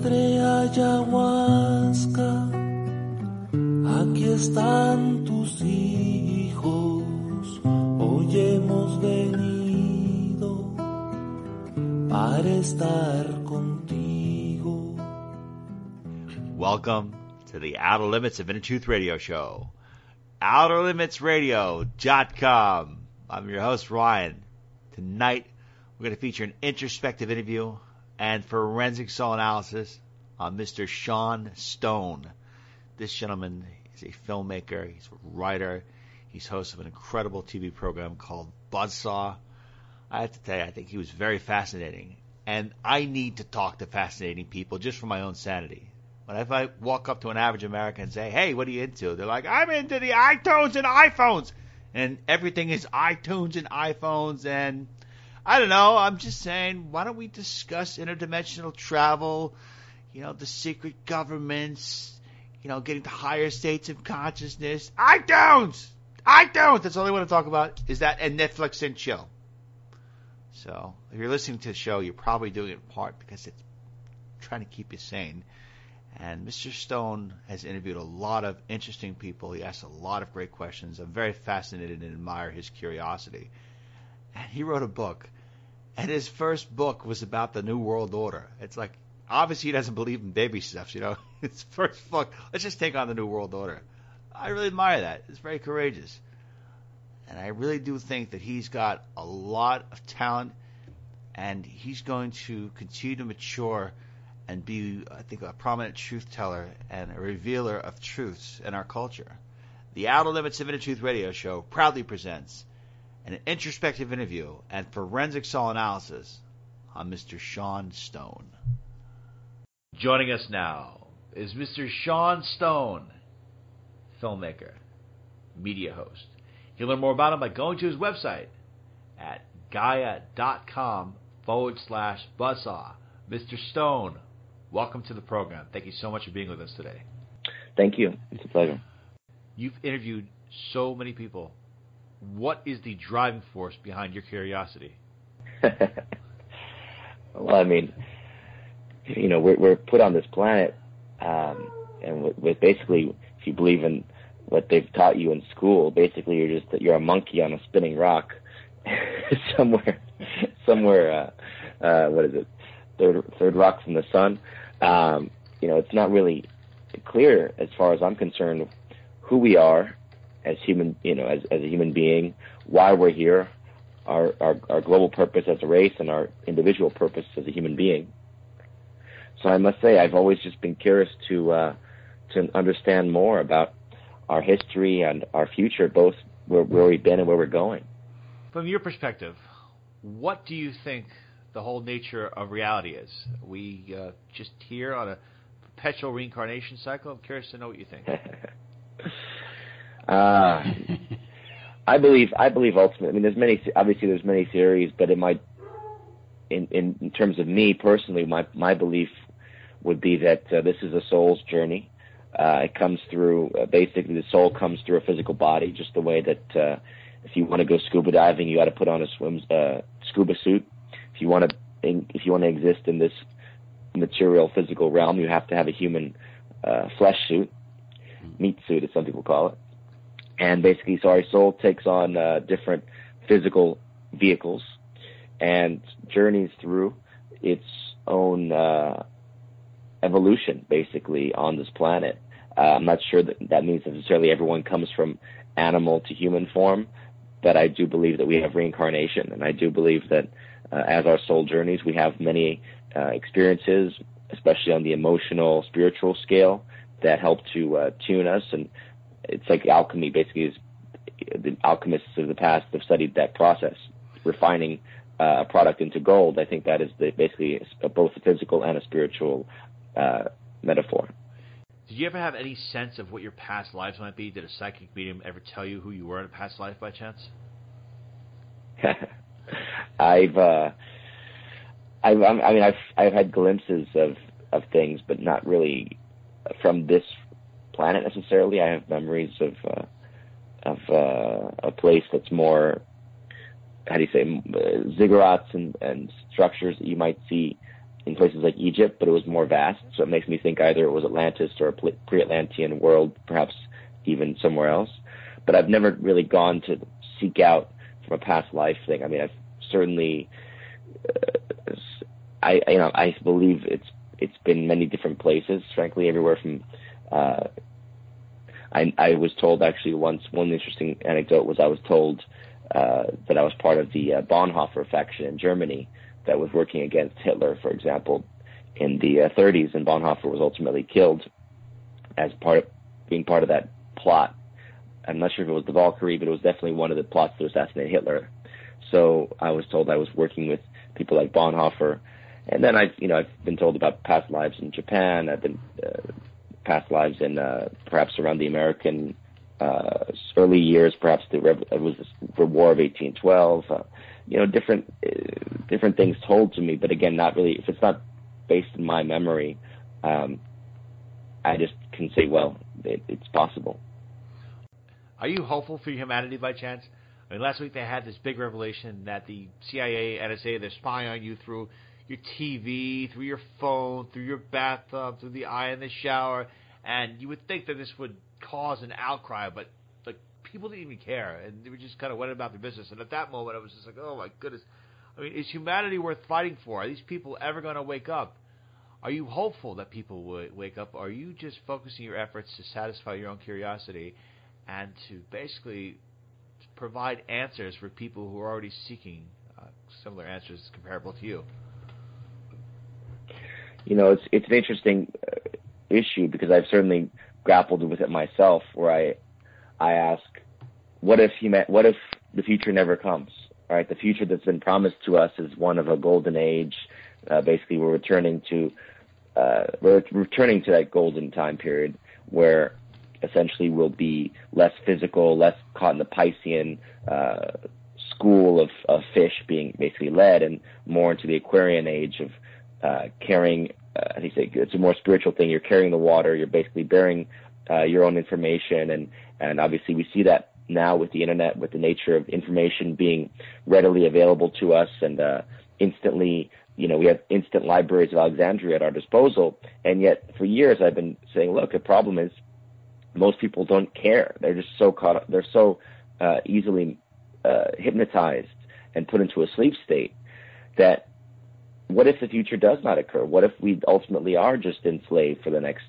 Madre ayahuasca, aquí están tus hijos, hoy hemos venido para estar contigo. Welcome to the Outer Limits of Inner Truth Radio Show. OuterLimitsRadio.com. I'm your host, Ryan. Tonight, we're going to feature an introspective interview and forensic soul analysis uh, on Mr. Sean Stone. This gentleman is a filmmaker, he's a writer, he's host of an incredible TV program called Buzzsaw. I have to tell you, I think he was very fascinating. And I need to talk to fascinating people just for my own sanity. But if I walk up to an average American and say, hey, what are you into? They're like, I'm into the iTunes and iPhones. And everything is iTunes and iPhones and I don't know. I'm just saying, why don't we discuss interdimensional travel, you know, the secret governments, you know, getting to higher states of consciousness. iTunes! iTunes! That's all I want to talk about is that and Netflix and chill. So, if you're listening to the show, you're probably doing it in part because it's trying to keep you sane. And Mr. Stone has interviewed a lot of interesting people. He asks a lot of great questions. I'm very fascinated and admire his curiosity and he wrote a book. And his first book was about the New World Order. It's like obviously he doesn't believe in baby steps, you know. His first book, let's just take on the New World Order. I really admire that. It's very courageous. And I really do think that he's got a lot of talent and he's going to continue to mature and be, I think, a prominent truth teller and a revealer of truths in our culture. The Outer Limits of Inner Truth Radio Show proudly presents an introspective interview and forensic soul analysis on Mr. Sean Stone. Joining us now is Mr. Sean Stone, filmmaker, media host. You can learn more about him by going to his website at gaia.com forward slash buzzsaw. Mr. Stone, welcome to the program. Thank you so much for being with us today. Thank you. It's a pleasure. You've interviewed so many people what is the driving force behind your curiosity? well, I mean, you know, we're, we're put on this planet, um, and with, with, basically, if you believe in what they've taught you in school, basically you're just you're a monkey on a spinning rock somewhere, somewhere. Uh, uh, what is it? Third third rock from the sun. Um, you know, it's not really clear as far as I'm concerned who we are as human, you know, as, as a human being, why we're here, our, our, our global purpose as a race, and our individual purpose as a human being. So I must say, I've always just been curious to uh, to understand more about our history and our future, both where, where we've been and where we're going. From your perspective, what do you think the whole nature of reality is? We uh, just here on a perpetual reincarnation cycle. I'm curious to know what you think. Uh, I believe I believe ultimately. I mean, there's many. Obviously, there's many theories, but in my in in, in terms of me personally, my my belief would be that uh, this is a soul's journey. Uh, it comes through uh, basically the soul comes through a physical body, just the way that uh, if you want to go scuba diving, you got to put on a swim uh, scuba suit. If you want to if you want to exist in this material physical realm, you have to have a human uh, flesh suit, meat suit, as some people call it and basically, so our soul takes on uh, different physical vehicles and journeys through its own uh, evolution, basically, on this planet. Uh, I'm not sure that that means necessarily everyone comes from animal to human form, but I do believe that we have reincarnation, and I do believe that uh, as our soul journeys, we have many uh, experiences, especially on the emotional, spiritual scale, that help to uh, tune us and it's like alchemy basically is the alchemists of the past have studied that process, refining uh, a product into gold. I think that is the, basically a, both a physical and a spiritual uh, metaphor. Did you ever have any sense of what your past lives might be? Did a psychic medium ever tell you who you were in a past life by chance? I've, uh, I've, I mean, I've, I've had glimpses of, of things, but not really from this planet necessarily. I have memories of uh, of uh, a place that's more how do you say ziggurats and, and structures that you might see in places like Egypt, but it was more vast. So it makes me think either it was Atlantis or a pre-Atlantean world, perhaps even somewhere else. But I've never really gone to seek out from a past life thing. I mean, I've certainly, uh, I you know, I believe it's it's been many different places. Frankly, everywhere from. Uh, I, I was told actually once one interesting anecdote was I was told uh, that I was part of the uh, Bonhoeffer faction in Germany that was working against Hitler, for example, in the uh, 30s, and Bonhoeffer was ultimately killed as part of being part of that plot. I'm not sure if it was the Valkyrie, but it was definitely one of the plots to assassinate Hitler. So I was told I was working with people like Bonhoeffer, and then I've you know I've been told about past lives in Japan. I've been uh, past lives in uh, perhaps around the American uh, early years, perhaps the it was the War of 1812. Uh, you know, different uh, different things told to me, but again, not really. If it's not based in my memory, um, I just can say, well, it, it's possible. Are you hopeful for humanity by chance? I mean, last week they had this big revelation that the CIA, NSA, they're spying on you through your TV, through your phone, through your bathtub, through the eye in the shower, and you would think that this would cause an outcry, but like people didn't even care, and they were just kind of went about their business. And at that moment, I was just like, oh my goodness. I mean, is humanity worth fighting for? Are these people ever going to wake up? Are you hopeful that people would wake up? Are you just focusing your efforts to satisfy your own curiosity and to basically provide answers for people who are already seeking uh, similar answers comparable to you? You know, it's it's an interesting uh, issue because I've certainly grappled with it myself, where I I ask, what if human, what if the future never comes? Right, the future that's been promised to us is one of a golden age. Uh, basically, we're returning to uh, we're returning to that golden time period where essentially we'll be less physical, less caught in the Piscean uh, school of, of fish being basically led, and more into the Aquarian age of uh, carrying uh, think it's a more spiritual thing. You're carrying the water. You're basically bearing uh, your own information, and and obviously we see that now with the internet, with the nature of information being readily available to us, and uh, instantly, you know, we have instant libraries of Alexandria at our disposal. And yet, for years, I've been saying, look, the problem is most people don't care. They're just so caught up. They're so uh, easily uh, hypnotized and put into a sleep state that what if the future does not occur? What if we ultimately are just enslaved for the next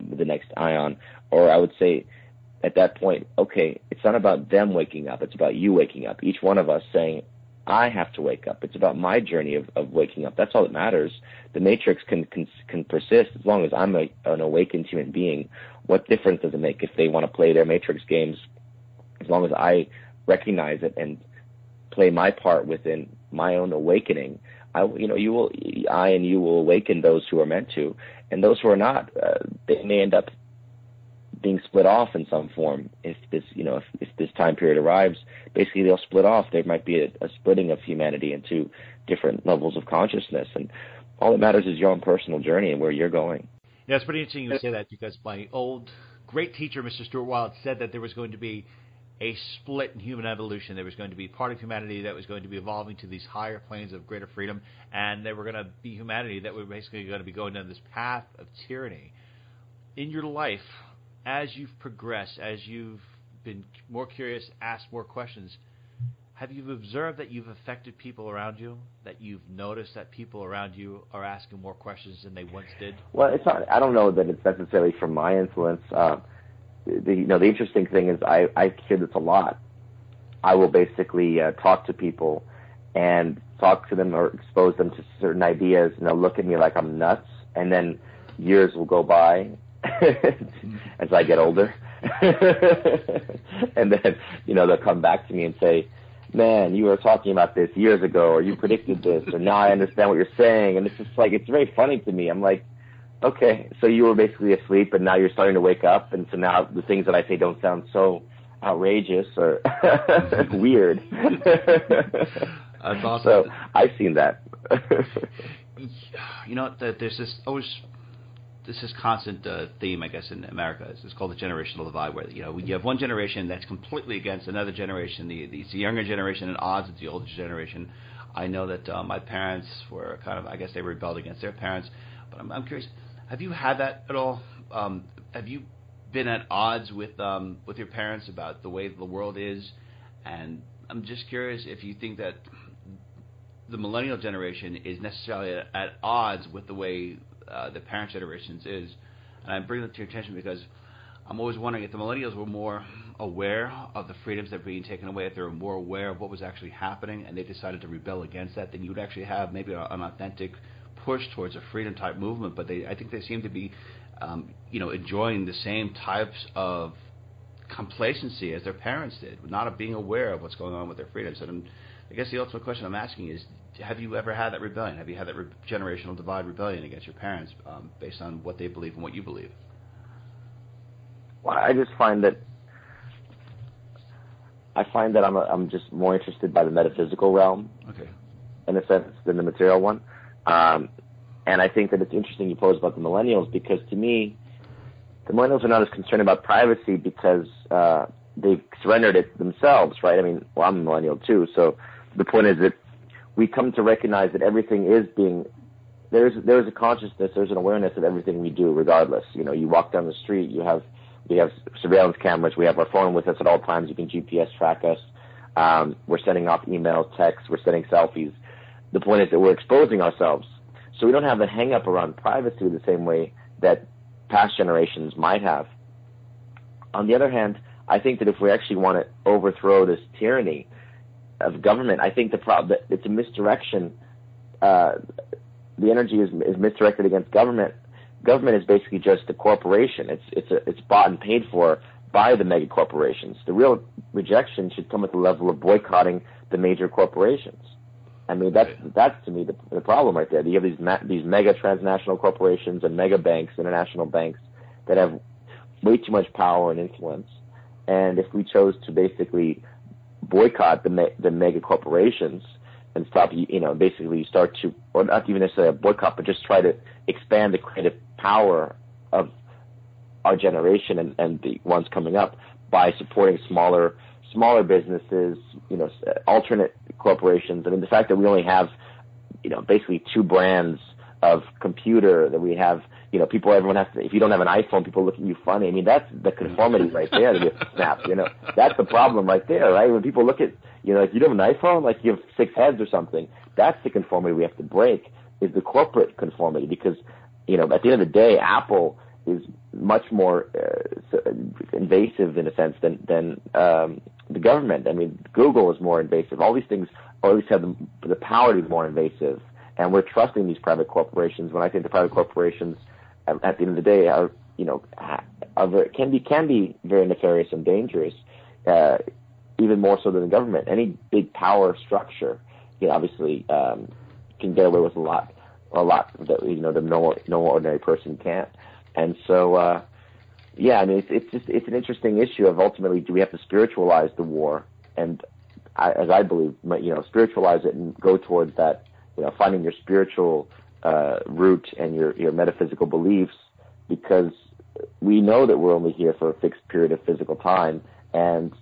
the next ion? Or I would say at that point, okay, it's not about them waking up, it's about you waking up. Each one of us saying, I have to wake up. It's about my journey of, of waking up. That's all that matters. The matrix can can, can persist as long as I'm a, an awakened human being. What difference does it make if they want to play their matrix games? As long as I recognize it and play my part within my own awakening, I, you know, you will, I and you will awaken those who are meant to, and those who are not, uh, they may end up being split off in some form. If this, you know, if, if this time period arrives, basically they'll split off. There might be a, a splitting of humanity into different levels of consciousness, and all that matters is your own personal journey and where you're going. Yeah, it's pretty interesting you say that because my old great teacher, Mr. Stuart Wilde, said that there was going to be a split in human evolution. There was going to be part of humanity that was going to be evolving to these higher planes of greater freedom, and there were going to be humanity that were basically going to be going down this path of tyranny. In your life, as you've progressed, as you've been more curious, asked more questions, have you observed that you've affected people around you? That you've noticed that people around you are asking more questions than they once did? Well, it's not. I don't know that it's necessarily from my influence. Uh, the you know the interesting thing is I I hear this a lot. I will basically uh, talk to people and talk to them or expose them to certain ideas, and they'll look at me like I'm nuts, and then years will go by as I get older, and then you know they'll come back to me and say, "Man, you were talking about this years ago, or you predicted this, or now I understand what you're saying," and it's just like it's very funny to me. I'm like Okay, so you were basically asleep, and now you're starting to wake up, and so now the things that I say don't sound so outrageous or weird. That's awesome. So I've seen that. you know, there's this always this is constant uh, theme, I guess, in America. It's called the generational divide, where you know you have one generation that's completely against another generation. The, the, it's the younger generation at odds with the older generation. I know that uh, my parents were kind of, I guess they rebelled against their parents. But I'm, I'm curious, have you had that at all? Um, have you been at odds with um, with your parents about the way the world is? And I'm just curious if you think that the millennial generation is necessarily at, at odds with the way uh, the parent generations is. And I bring that to your attention because I'm always wondering if the millennials were more aware of the freedoms that are being taken away, if they were more aware of what was actually happening, and they decided to rebel against that, then you would actually have maybe an authentic push towards a freedom type movement. But they, I think they seem to be, um, you know, enjoying the same types of complacency as their parents did, not being aware of what's going on with their freedoms. And I'm, I guess the ultimate question I'm asking is, have you ever had that rebellion? Have you had that re- generational divide rebellion against your parents um, based on what they believe and what you believe? Well, I just find that I find that I'm a, I'm just more interested by the metaphysical realm, okay, in a sense, than the material one. Um, and I think that it's interesting you pose about the millennials because to me, the millennials are not as concerned about privacy because uh, they've surrendered it themselves, right? I mean, well, I'm a millennial too, so the point is that we come to recognize that everything is being there's there's a consciousness, there's an awareness of everything we do, regardless. You know, you walk down the street, you have we have surveillance cameras, we have our phone with us at all times. You can GPS track us. Um, we're sending off emails, texts, we're sending selfies. The point is that we're exposing ourselves, so we don't have the hang up around privacy the same way that past generations might have. On the other hand, I think that if we actually want to overthrow this tyranny, of government. I think the problem it's a misdirection. Uh, the energy is is misdirected against government. Government is basically just a corporation. It's it's a, it's bought and paid for by the mega corporations. The real rejection should come at the level of boycotting the major corporations. I mean that's that's to me the, the problem right there. You have these ma- these mega transnational corporations and mega banks, international banks that have way too much power and influence. And if we chose to basically boycott the me- the mega corporations and stop you know basically start to or not even necessarily boycott but just try to expand the creative power of our generation and, and the ones coming up by supporting smaller smaller businesses you know alternate corporations I mean the fact that we only have you know basically two brands of computer that we have you know, people, everyone has to, if you don't have an iPhone, people look at you funny. I mean, that's the conformity right there that gets snapped, you know. That's the problem right there, right? When people look at, you know, if you don't have an iPhone, like you have six heads or something, that's the conformity we have to break, is the corporate conformity. Because, you know, at the end of the day, Apple is much more uh, invasive in a sense than, than um, the government. I mean, Google is more invasive. All these things, or at least have the, the power to be more invasive. And we're trusting these private corporations when I think the private corporations – at, the end of the day are you know are very, can be can be very nefarious and dangerous, uh, even more so than the government. Any big power structure, you know, obviously um, can get away with a lot, a lot that you know the no no ordinary person can't. And so, uh, yeah, I mean, it's, it's just it's an interesting issue of ultimately do we have to spiritualize the war? And I, as I believe, you know, spiritualize it and go towards that, you know, finding your spiritual uh, root and your, your metaphysical beliefs because we know that we're only here for a fixed period of physical time. And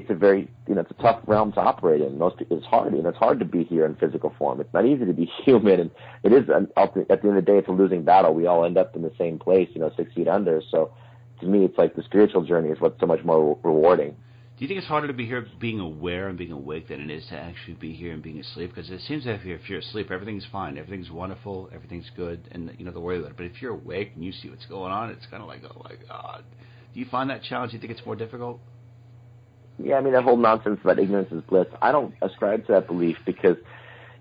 it's a very you know it's a tough realm to operate in. Most it's hard you know it's hard to be here in physical form. It's not easy to be human, and it is at the end of the day it's a losing battle. We all end up in the same place, you know, six feet under. So to me, it's like the spiritual journey is what's so much more rewarding. Do you think it's harder to be here being aware and being awake than it is to actually be here and being asleep? Because it seems that if you're, if you're asleep, everything's fine, everything's wonderful, everything's good, and you know the worry about it. But if you're awake and you see what's going on, it's kind of like, oh my god. Do you find that challenge? Do you think it's more difficult? Yeah, I mean that whole nonsense about ignorance is bliss. I don't ascribe to that belief because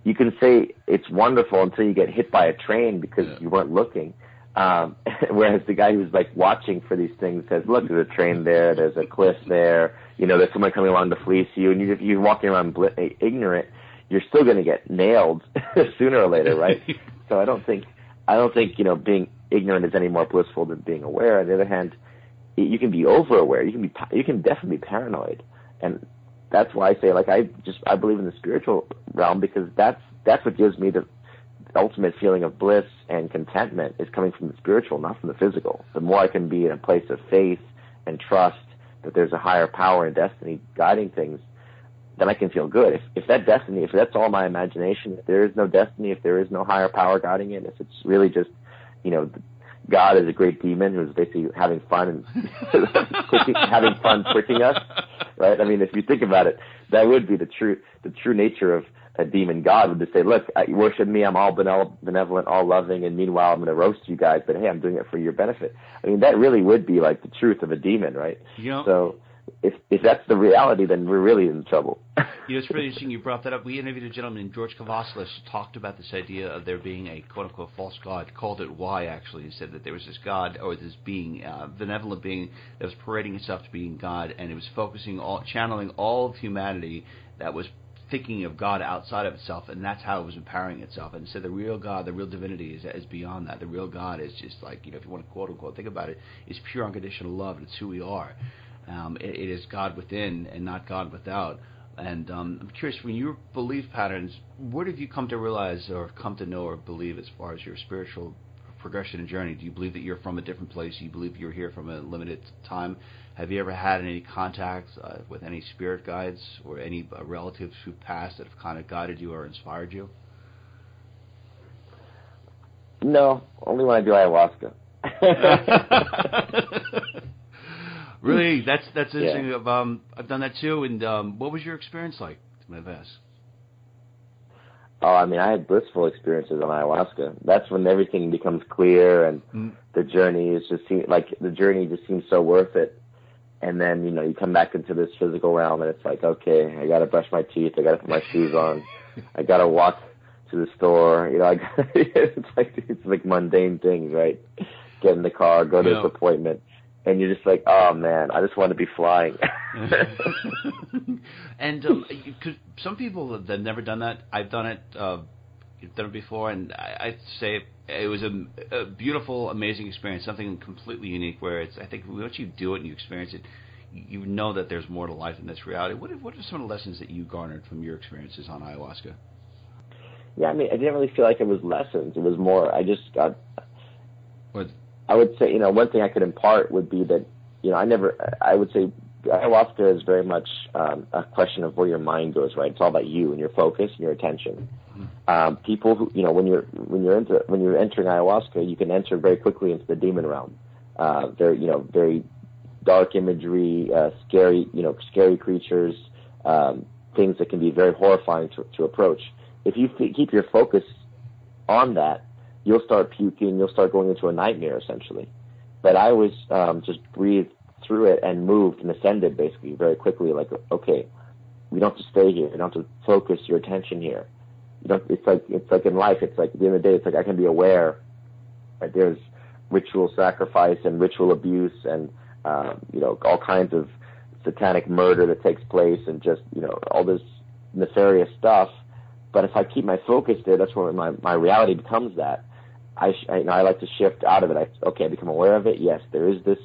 you can say it's wonderful until you get hit by a train because yeah. you weren't looking. Um, whereas the guy who's like watching for these things says, "Look, there's a train there, there's a cliff there, you know, there's someone coming along to fleece you, and you, you're walking around bl- ignorant. You're still going to get nailed sooner or later, right? so I don't think, I don't think you know being ignorant is any more blissful than being aware. On the other hand, you can be over aware. You can be, you can definitely be paranoid, and that's why I say like I just I believe in the spiritual realm because that's that's what gives me the ultimate feeling of bliss and contentment is coming from the spiritual, not from the physical. The more I can be in a place of faith and trust that there's a higher power and destiny guiding things, then I can feel good. If if that destiny, if that's all my imagination, if there is no destiny, if there is no higher power guiding it, if it's really just, you know, God is a great demon who's basically having fun and having fun tricking us, right? I mean, if you think about it, that would be the true the true nature of a demon god would just say, look, you worship me, I'm all benevolent, all loving, and meanwhile I'm going to roast you guys, but hey, I'm doing it for your benefit. I mean, that really would be like the truth of a demon, right? You know, so if if that's the reality, then we're really in trouble. you know, it's really interesting you brought that up. We interviewed a gentleman, George Kavassilas, talked about this idea of there being a quote unquote false god. Called it Y actually. He said that there was this god or this being, uh, benevolent being that was parading itself to being God, and it was focusing all, channeling all of humanity that was thinking of God outside of itself, and that's how it was empowering itself. And so the real God, the real divinity is, is beyond that. The real God is just like, you know, if you want to quote unquote think about it, is pure unconditional love. It's who we are. Um, it, it is God within and not God without. And um, I'm curious, when your belief patterns, what have you come to realize or come to know or believe as far as your spiritual progression and journey? Do you believe that you're from a different place? Do you believe you're here from a limited time? Have you ever had any contacts uh, with any spirit guides or any uh, relatives who passed that have kind of guided you or inspired you? No, only when I do ayahuasca. really, that's that's interesting. Yeah. Um, I've done that too. And um, what was your experience like? Maves? Oh, I mean, I had blissful experiences on ayahuasca. That's when everything becomes clear, and Mm. the journey is just seem, like the journey just seems so worth it. And then you know you come back into this physical realm, and it's like, okay, I gotta brush my teeth, I gotta put my shoes on, I gotta walk to the store. You know, I gotta, it's like it's like mundane things, right? Get in the car, go to Yeah. this appointment, and you're just like, oh man, I just want to be flying. and um, could, some people have never done that. I've done it. Uh, done it before, and I, I'd say it was a, a beautiful, amazing experience. Something completely unique. Where it's, I think, once you do it and you experience it, you know that there's more to life than this reality. What are, what are some of the lessons that you garnered from your experiences on ayahuasca? yeah, I mean, I didn't really feel like it was lessons. It was more, I just got What? I would say, you know, one thing I could impart would be that, you know, I never, I would say ayahuasca is very much um, a question of where your mind goes, right? It's all about you and your focus and your attention. Um, people who, you know, when you're when you're into when you're entering ayahuasca, you can enter very quickly into the demon realm. Uh, very, you know, very dark imagery, uh, scary, you know, scary creatures, um, things that can be very horrifying to, to approach. If you f- keep your focus on that, you'll start puking, you'll start going into a nightmare essentially. But I always um, just breathed through it and moved and ascended basically very quickly. Like, okay, we don't have to stay here. You don't have to focus your attention here. You don't. It's like it's like in life. It's like at the end of the day, it's like I can be aware that there's ritual sacrifice and ritual abuse and um, you know all kinds of satanic murder that takes place and just you know all this nefarious stuff. But if I keep my focus there, that's where my my reality becomes that. I sh- I, you know, I like to shift out of it. I okay, I become aware of it. Yes, there is this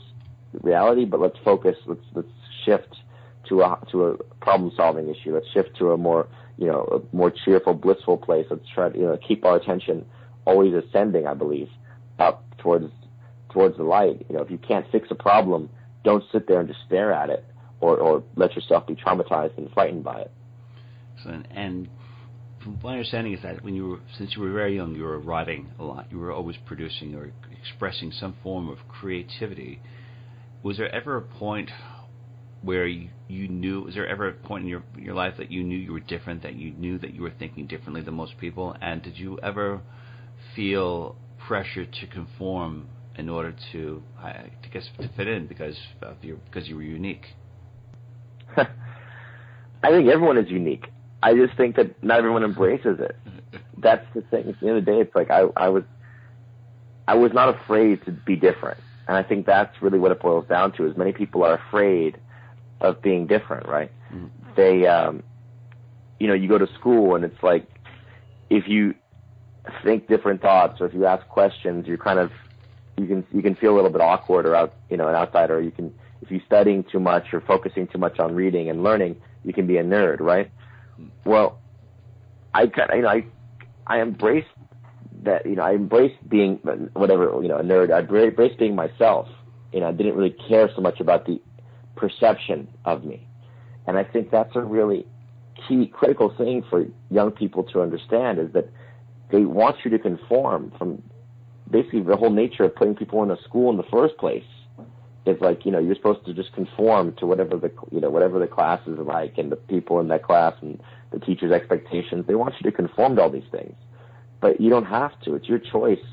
reality, but let's focus. Let's let's shift to a to a problem solving issue. Let's shift to a more you know a more cheerful, blissful place. Let's try to you know keep our attention always ascending. I believe up towards towards the light. You know, if you can't fix a problem, don't sit there and just stare at it, or or let yourself be traumatized and frightened by it. So, and from my understanding is that when you were, since you were very young, you were writing a lot. You were always producing or expressing some form of creativity. Was there ever a point where you, you knew? Was there ever a point in your your life that you knew you were different? That you knew that you were thinking differently than most people? And did you ever feel pressure to conform in order to, I I guess, to fit in because of your because you were unique? I think everyone is unique. I just think that not everyone embraces it. That's the thing. At the end of the day, it's like I, I was, I was not afraid to be different, and I think that's really what it boils down to. Is many people are afraid of being different, right? Mhm. They, um, you know, you go to school and it's like if you think different thoughts or if you ask questions, you're kind of you can you can feel a little bit awkward or out you know an outsider. You can if you're studying too much or focusing too much on reading and learning, you can be a nerd, right? Well, I kind you know I I embraced that you know I embraced being whatever you know a nerd. I embraced being myself. You know I didn't really care so much about the perception of me, and I think that's a really key critical thing for young people to understand is that they want you to conform from basically the whole nature of putting people in a school in the first place is like you know you're supposed to just conform to whatever the you know whatever the class is like and the people in that class and the teacher's expectations. They want you to conform to all these things. But you don't have to. It's your choice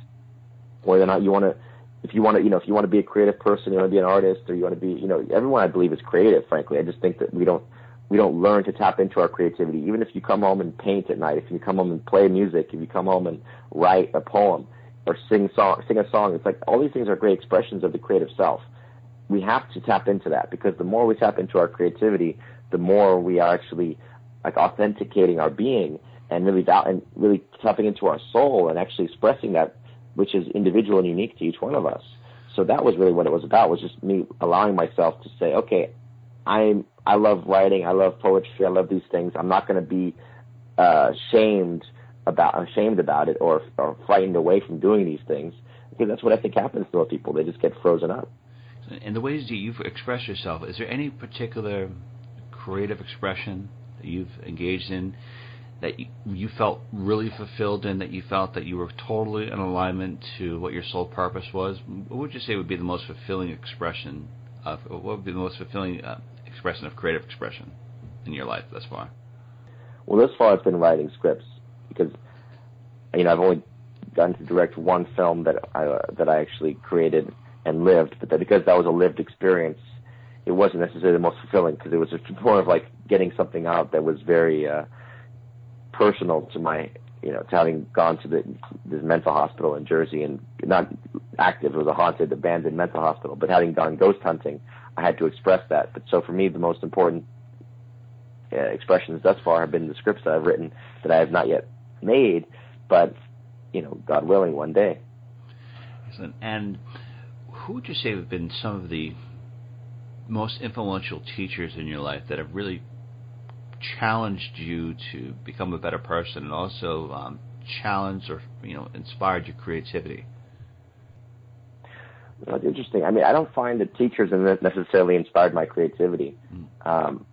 whether or not you want to if you want to you know if you want to be a creative person you want to be an artist or you want to be you know everyone i believe is creative frankly. I just think that we don't we don't learn to tap into our creativity. Even if you come home and paint at night if you come home and play music if you come home and write a poem or sing song sing a song it's like all these things are great expressions of the creative self we have to tap into that because the more we tap into our creativity, the more we are actually like authenticating our being and really val- and really tapping into our soul and actually expressing that which is individual and unique to each one of us. So that was really what it was about was just me allowing myself to say, okay, I'm I love writing, I love poetry, I love these things. I'm not going to be uh, shamed about ashamed about it or or frightened away from doing these things because that's what I think happens to most people. They just get frozen up. In the ways that you've expressed yourself, is there any particular creative expression that you've engaged in that you, you felt really fulfilled in, that you felt that you were totally in alignment to what your sole purpose was? What would you say would be the most fulfilling expression of, what would be the most fulfilling uh, expression of creative expression in your life thus far? Well, thus far it's been writing scripts because, you know, I've only gotten to direct one film that I, uh, that I actually created and lived, but that because that was a lived experience, it wasn't necessarily the most fulfilling because it was more of like getting something out that was very uh, personal to my, you know, to having gone to the this mental hospital in Jersey and not active, it was a haunted, abandoned mental hospital, but having gone ghost hunting, I had to express that. But so for me, the most important uh, expressions thus far have been the scripts that I've written that I have not yet made, but you know, God willing, one day. And who would you say have been some of the most influential teachers in your life that have really challenged you to become a better person and also um, challenged or you know inspired your creativity? That's interesting. I mean, I don't find that teachers have necessarily inspired my creativity. Mm. Um,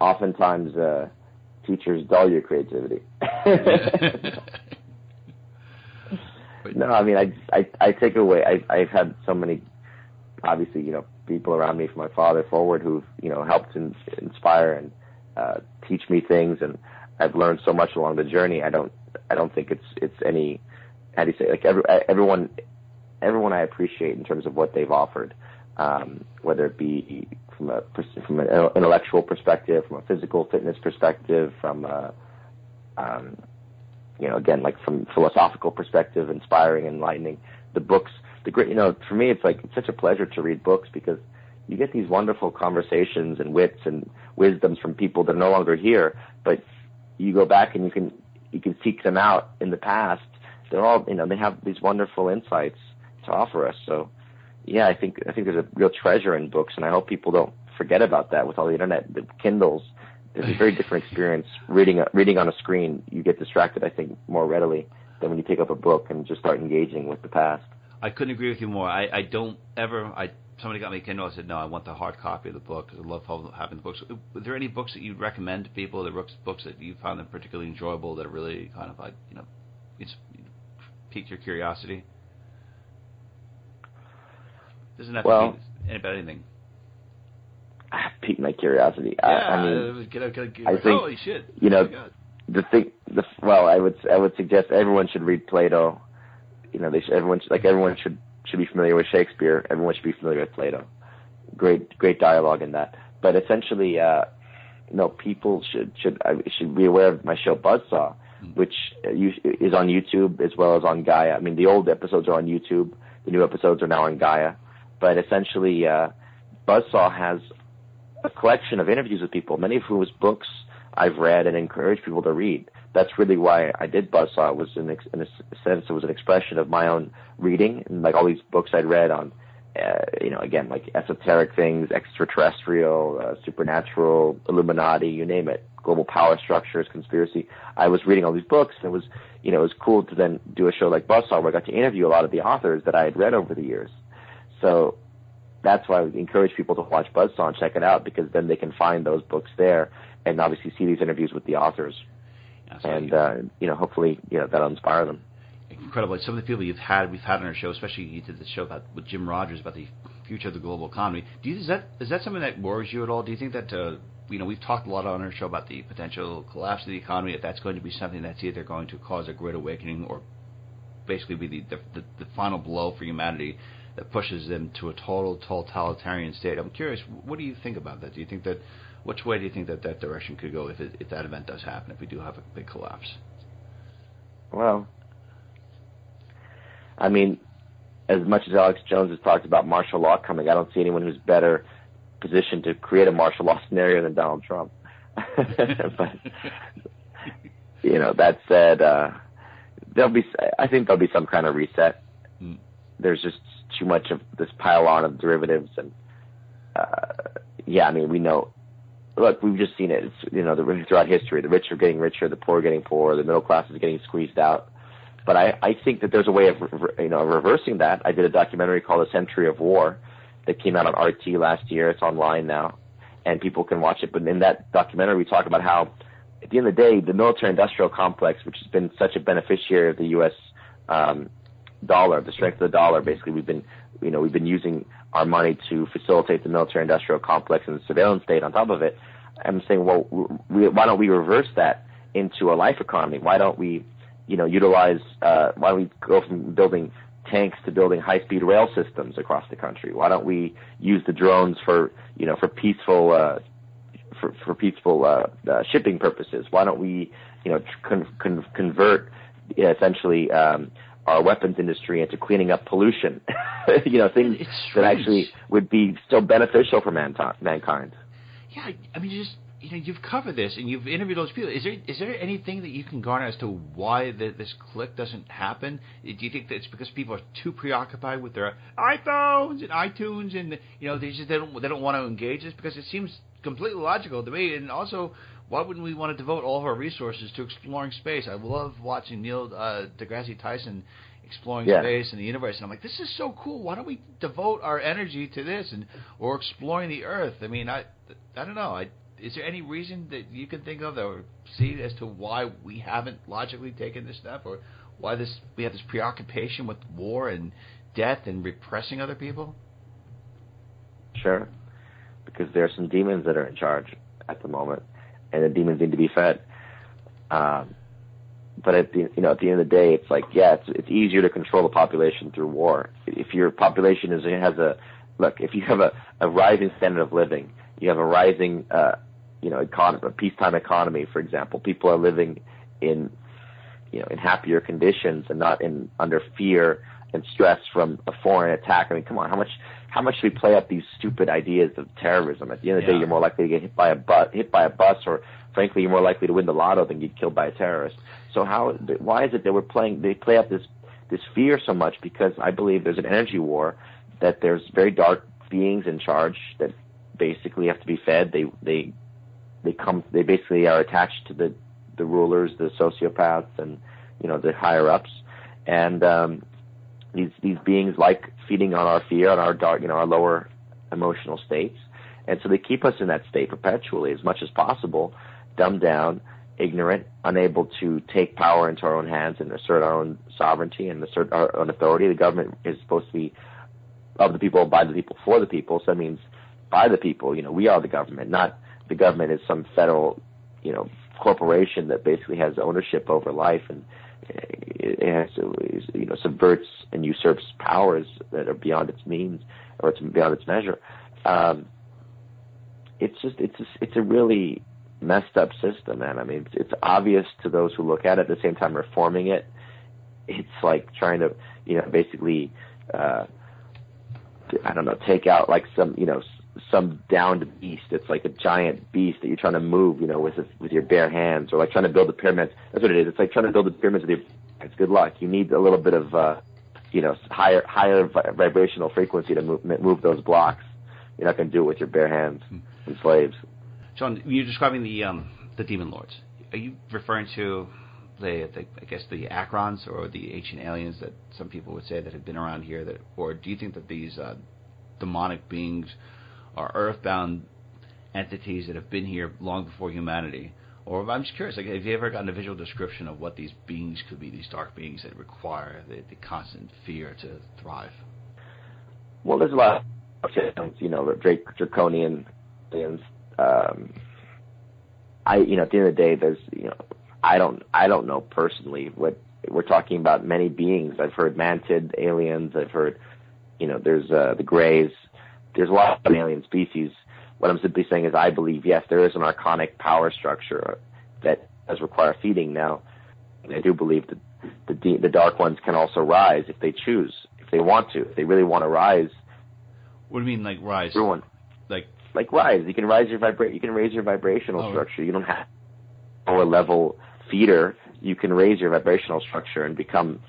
oftentimes, uh, teachers dull your creativity. no, I mean, I, I, I take away. I, I've had so many, obviously, you know, people around me from my father forward who've, you know, helped in, inspire and uh, teach me things, and I've learned so much along the journey. I don't, I don't think it's, it's any, how do you say, like every, everyone, everyone I appreciate in terms of what they've offered, um, whether it be from a, from an intellectual perspective, from a physical fitness perspective, from a, um, you know, again, like from philosophical perspective, inspiring, enlightening. The books, the great, you know, for me, it's like it's such a pleasure to read books because you get these wonderful conversations and wits and wisdoms from people that are no longer here, but you go back and you can you can seek them out in the past. They're all, you know, they have these wonderful insights to offer us. So, yeah, I think I think there's a real treasure in books, and I hope people don't forget about that with all the internet, the Kindles it's a very different experience reading reading on a screen. You get distracted, I think, more readily than when you pick up a book and just start engaging with the past. I couldn't agree with you more. I, I don't ever. I somebody got me a Kindle. I said no, I want the hard copy of the book. I love having the books. Are there any books that you'd recommend to people? The books that you found them particularly enjoyable that really kind of like you know, it's piqued your curiosity. Doesn't have well, to be about anything piqued my curiosity. Yeah, I, I mean, get, get, get, I think holy shit. You know, the thing. The well, I would I would suggest everyone should read Plato. You know, they should, everyone should, like everyone should should be familiar with Shakespeare. Everyone should be familiar with Plato. Great great dialogue in that. But essentially, uh, you know, people should should I should be aware of my show Buzzsaw, mm-hmm. which is on YouTube as well as on Gaia. I mean, the old episodes are on YouTube. The new episodes are now on Gaia. But essentially, uh, Buzzsaw has a collection of interviews with people, many of whose books I've read and encourage people to read. That's really why I did Buzzsaw. It was in, in a sense, it was an expression of my own reading and like all these books I'd read on, uh, you know, again, like esoteric things, extraterrestrial, uh, supernatural, Illuminati, you name it, global power structures, conspiracy. I was reading all these books and it was, you know, it was cool to then do a show like Buzzsaw where I got to interview a lot of the authors that I had read over the years. So that's why I encourage people to watch Buzzsaw and check it out because then they can find those books there and obviously see these interviews with the authors. and uh, you know, hopefully, you know, that'll inspire them. Incredible. Some of the people you've had, we've had on our show, especially you did the show about with Jim Rogers about the future of the global economy. Do you is that is that something that worries you at all? Do you think that uh, you know we've talked a lot on our show about the potential collapse of the economy? If that's going to be something that's either going to cause a great awakening or basically be the, the, the final blow for humanity that pushes them to a total totalitarian state. I'm curious, what do you think about that? Do you think that which way do you think that that direction could go if it, if that event does happen? If we do have a big collapse? Well, I mean, as much as Alex Jones has talked about martial law coming, I don't see anyone who's better positioned to create a martial law scenario than Donald Trump. but you know, that said, uh, there'll be. I think there'll be some kind of reset. Mm. There's just too much of this pile on of derivatives, and uh, yeah, I mean, we know. Look, we've just seen it. It's, you know, the, throughout history, the rich are getting richer, the poor are getting poorer, the middle class is getting squeezed out. But I, I think that there's a way of you know reversing that. I did a documentary called A Century of War that came out on RT last year. It's online now, and people can watch it. But in that documentary, we talk about how, at the end of the day, the military-industrial complex, which has been such a beneficiary of the U.S. Um, dollar, the strength of the dollar, basically, we've been you know we've been using our money to facilitate the military-industrial complex and the surveillance state on top of it. I'm saying, well, we, why don't we reverse that into a life economy? Why don't we you know, utilize, uh, why don't we go from building tanks to building high-speed rail systems across the country? Why don't we use the drones for, you know, for peaceful, uh, for, for peaceful uh, uh, shipping purposes? Why don't we, you know, con- con- convert essentially um, our weapons industry into cleaning up pollution? you know, things that actually would be still beneficial for mankind. Yeah, I mean, just you know you've covered this and you've interviewed those people. Is there is there anything that you can garner as to why the, this click doesn't happen? Do you think that it's because people are too preoccupied with their iPhones and iTunes and you know they just they don't they don't want to engage this because it seems completely logical to me. And also, why wouldn't we want to devote all of our resources to exploring space? I love watching Neil uh, deGrasse Tyson exploring yeah. space and the universe. And I'm like, this is so cool. Why don't we devote our energy to this and or exploring the Earth? I mean, I I don't know. I is there any reason that you can think of or see as to why we haven't logically taken this step, or why this we have this preoccupation with war and death and repressing other people? Sure, because there are some demons that are in charge at the moment, and the demons need to be fed. Um, but at the you know at the end of the day, it's like yeah, it's it's easier to control the population through war. If your population is has a look, if you have a, a rising standard of living, you have a rising uh, you know, econ- a peacetime economy, for example. People are living in, you know, in happier conditions and not in under fear and stress from a foreign attack. I mean, come on, how much how much do we play up these stupid ideas of terrorism? At the end of the yeah. day, you're more likely to get hit by a bus, hit by a bus, or frankly, you're more likely to win the lotto than get killed by a terrorist. So how? Why is it that we're playing? They play up this this fear so much because I believe there's an energy war, that there's very dark beings in charge that basically have to be fed. They they they come they basically are attached to the the rulers, the sociopaths, and you know the higher ups, and um, these these beings like feeding on our fear, on our dark, you know, our lower emotional states, and so they keep us in that state perpetually as much as possible, dumbed down, ignorant, unable to take power into our own hands and assert our own sovereignty and assert our own authority. The government is supposed to be of the people, by the people, for the people. So that means by the people. You know, we are the government, not the government is some federal, you know, corporation that basically has ownership over life and it has you know, subverts and usurps powers that are beyond its means or it's beyond its measure. Um, it's just it's a, it's a really messed up system, and I mean, it's, it's obvious to those who look at it. At the same time, reforming it, it's like trying to, you know, basically, uh, I don't know, take out like some, you know, some downed beast. It's like a giant beast that you're trying to move, you know, with with your bare hands, or like trying to build the pyramids. That's what it is. It's like trying to build the pyramids with your. It's good luck. You need a little bit of, uh, you know, higher higher vibrational frequency to move move those blocks. You're not going to do it with your bare hands hmm. and slaves. John, you're describing the um, the demon lords. Are you referring to the, the, I guess the Archons or the ancient aliens that some people would say that have been around here? That, or do you think that these uh, demonic beings are earthbound entities that have been here long before humanity? Or I'm just curious, like, have you ever gotten a visual description of what these beings could be, these dark beings that require the, the constant fear to thrive? Well, there's a lot of you know, Drake, draconian things. Um, I, you know, at the end of the day, there's, you know, I don't, I don't know personally what we're talking about. Many beings. I've heard mantid aliens. I've heard, you know, there's uh, the Greys. There's a lot of alien species what I'm simply saying is I believe, yes, there is an archonic power structure that does require feeding. Now, I do believe that the, the dark ones can also rise if they choose, if they want to, if they really want to rise. What do you mean, like rise? Everyone, like like rise. You can rise your vibra- You can raise your vibrational oh. structure. You don't have lower level feeder. You can raise your vibrational structure and become,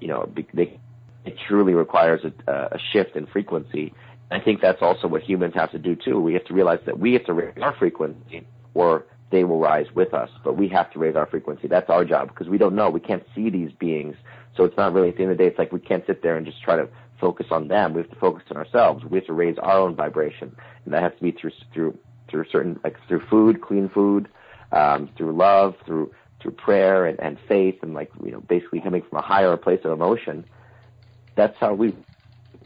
you know, be, they, it truly requires a, a shift in frequency I think that's also what humans have to do too. We have to realize that we have to raise our frequency or they will rise with us, but we have to raise our frequency. That's our job because we don't know. We can't see these beings. So it's not really, at the end of the day, it's like we can't sit there and just try to focus on them. We have to focus on ourselves. We have to raise our own vibration. And that has to be through, through, through certain, like through food, clean food, um, through love, through, through prayer and, and faith and like, you know, basically coming from a higher place of emotion. That's how we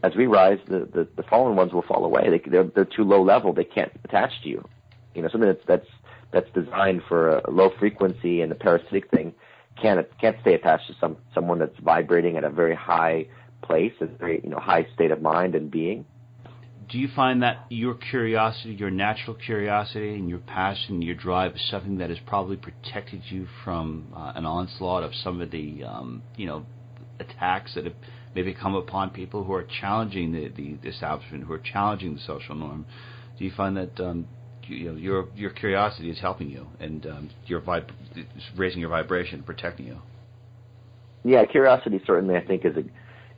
as we rise, the, the, the fallen ones will fall away. They, they're, they're too low level. They can't attach to you. You know, something that's, that's, that's designed for a low frequency and a parasitic thing can't, can't stay attached to some, someone that's vibrating at a very high place, a very, you know, high state of mind and being. Do you find that your curiosity, your natural curiosity and your passion, your drive is something that has probably protected you from uh, an onslaught of some of the, um, you know, attacks that have maybe come upon people who are challenging the, the, establishment, who are challenging the social norm, do you find that um, you know, your your curiosity is helping you and um, your vib- raising your vibration, protecting you? Yeah, curiosity certainly I think is a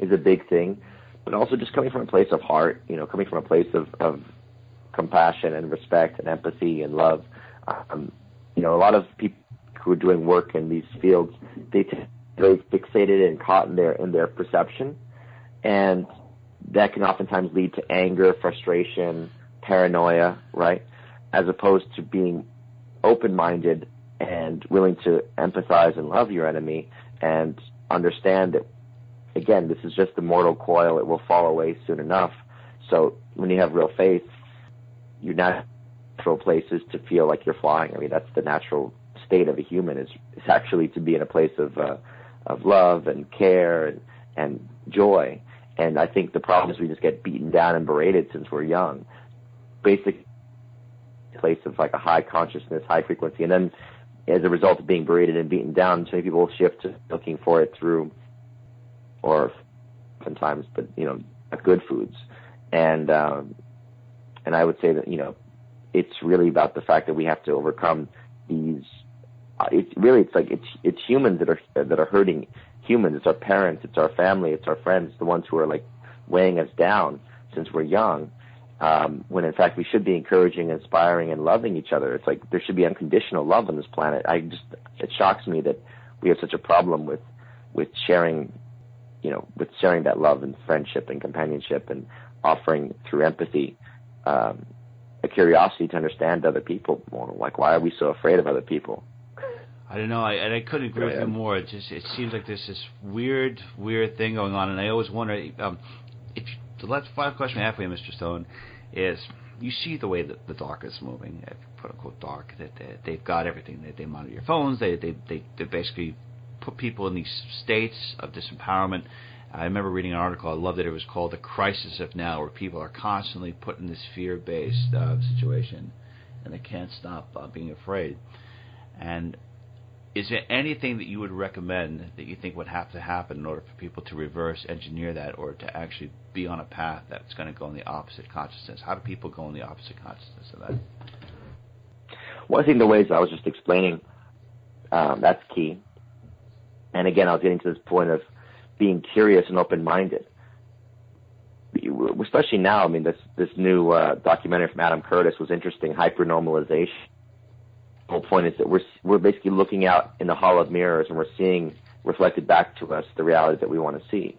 is a big thing, but also just coming from a place of heart, you know, coming from a place of, of compassion and respect and empathy and love. Um, you know, a lot of people who are doing work in these fields, they t- very fixated and caught in their in their perception, and that can oftentimes lead to anger, frustration, paranoia, right? As opposed to being open-minded and willing to empathize and love your enemy and understand that again, this is just a mortal coil; it will fall away soon enough. So when you have real faith, your natural place is to feel like you're flying. I mean, that's the natural state of a human is, is actually to be in a place of uh, of love and care and, and joy. And I think the problem is we just get beaten down and berated since we're young. Basic place of like a high consciousness, high frequency, and then as a result of being berated and beaten down, so many people shift to looking for it through, or sometimes, but you know, good foods, and um, and I would say that you know, it's really about the fact that we have to overcome these uh, it's really it's like it's it's humans that are that are hurting humans. It's our parents, it's our family, it's our friends, the ones who are like weighing us down since we're young. Um, when in fact we should be encouraging, inspiring, and loving each other. It's like there should be unconditional love on this planet. I just it shocks me that we have such a problem with with sharing, you know, with sharing that love and friendship and companionship and offering through empathy um, a curiosity to understand other people more. Like why are we so afraid of other people? I don't know, I, and I couldn't agree with you more. It just it seems like there's this weird, weird thing going on, and I always wonder um, if the last final question I have for you, Mr. Stone, is you see the way that the dark is moving, quote unquote dark. That they've got everything. They, they monitor your phones. They they they, they basically put people in these states of disempowerment. I remember reading an article. I love that it was called "The Crisis of Now," where people are constantly put in this fear-based uh, situation, and they can't stop uh, being afraid. And is there anything that you would recommend that you think would have to happen in order for people to reverse engineer that or to actually be on a path that's going to go in the opposite consciousness? How do people go in the opposite consciousness of that? Well, I think the ways I was just explaining, um, that's key. And again, I was getting to this point of being curious and open-minded. Especially now, I mean, this this new uh, documentary from Adam Curtis was interesting, HyperNormalisation whole point is that we're we're basically looking out in the hall of mirrors and we're seeing reflected back to us the realities that we want to see.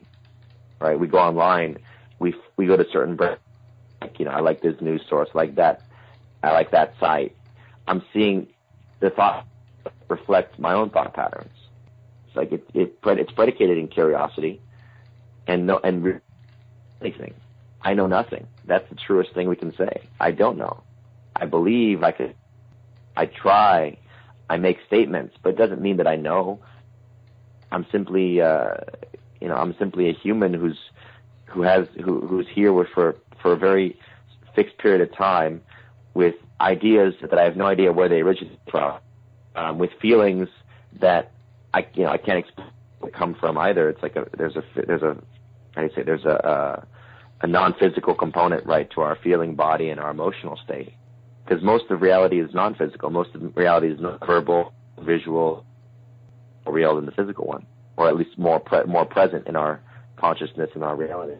Right? We go online, we we go to certain like, you know, I like this news source, like that, I like that site. I'm seeing the thought reflect my own thought patterns. It's like it, it it's predicated in curiosity, and no and anything. I know nothing. That's the truest thing we can say. I don't know. I believe I could. I try. I make statements, but it doesn't mean that I know. I'm simply, uh, you know, I'm simply a human who's who has who, who's here for for a very fixed period of time with ideas that I have no idea where they originate from, um, with feelings that I you know I can't explain come from either. It's like a there's a there's a how do you say there's a a, a non-physical component right to our feeling body and our emotional state because most of reality is non-physical. Most of reality is not verbal, visual, or real than the physical one, or at least more pre- more present in our consciousness and our reality.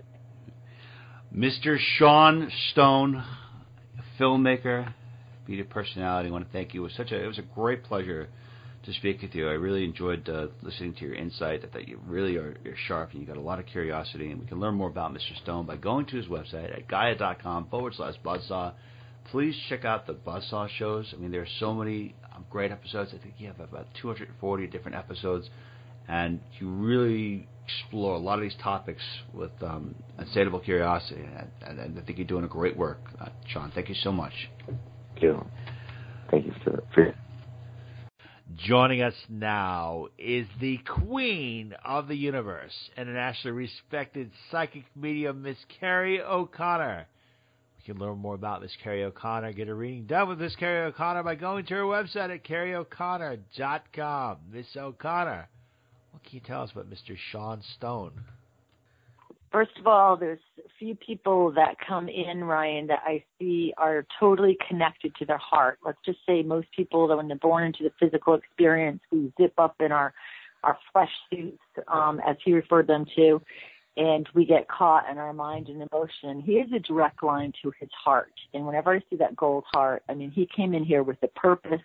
Mr. Sean Stone, filmmaker, media personality. I want to thank you. It was such a it was a great pleasure to speak with you. I really enjoyed uh, listening to your insight. I thought you really are you're sharp and you got a lot of curiosity. And we can learn more about Mr. Stone by going to his website at gaia.com forward slash buzzsaw. Please check out the Buzzsaw shows. I mean, there are so many um, great episodes. I think you have about 240 different episodes, and you really explore a lot of these topics with um, insatiable curiosity. And, and, I think you're doing a great work, uh, Sean. Thank you so much. Thank you. Thank you for, for Joining us now is the queen of the universe, internationally respected psychic medium, Miss Kerrie O'Connor. You can learn more about Miss Kerrie O'Connor, get a reading done with Miss Kerrie O'Connor by going to her website at kerrieoconnor.com. Miss O'Connor, what can you tell us about Mr. Sean Stone? First of all, there's a few people that come in, Ryan, that I see are totally connected to their heart. Let's just say most people, that when they're born into the physical experience, we zip up in our our flesh suits, um, as he referred them to, and we get caught in our mind and emotion. He has a direct line to his heart. And whenever I see that gold heart, I mean, he came in here with a purpose.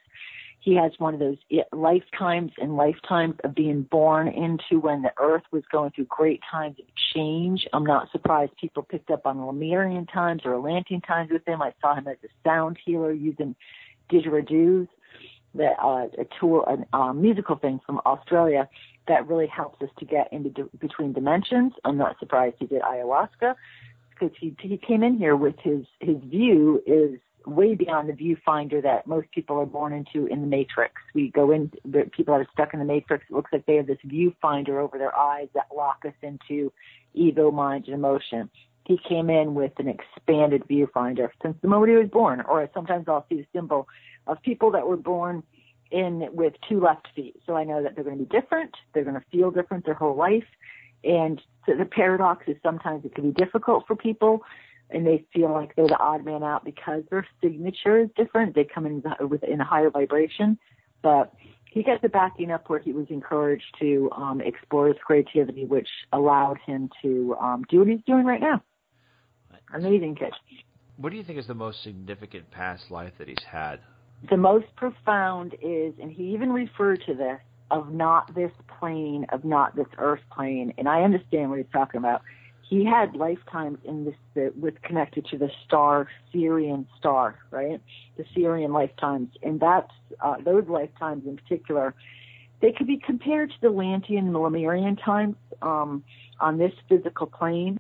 He has one of those lifetimes and lifetimes of being born into when the earth was going through great times of change. I'm not surprised people picked up on Lemurian times or Atlantean times with him. I saw him as a sound healer using didgeridoos, that uh, a tool, a uh, musical thing from Australia that really helps us to get into d- between dimensions. I'm not surprised he did ayahuasca because he he came in here with his his view is way beyond the viewfinder that most people are born into in the matrix. We go in, people that are stuck in the matrix, it looks like they have this viewfinder over their eyes that lock us into ego, mind, and emotion. He came in with an expanded viewfinder since the moment he was born, or sometimes I'll see the symbol of people that were born in with two left feet. So I know that they're going to be different. They're going to feel different their whole life. And so the paradox is sometimes it can be difficult for people and they feel like they're the odd man out because their signature is different. They come in with in a higher vibration, but he got the backing up where he was encouraged to um, explore his creativity, which allowed him to um, do what he's doing right now. Amazing kid. What do you think is the most significant past life that he's had? The most profound is, and he even referred to this, of not this plane, of not this earth plane. And I understand what he's talking about. He had lifetimes in this that with connected to the star Sirian star, right? The Sirian lifetimes, and that's uh, those lifetimes in particular. They could be compared to the Atlantean and Lemurian times um, on this physical plane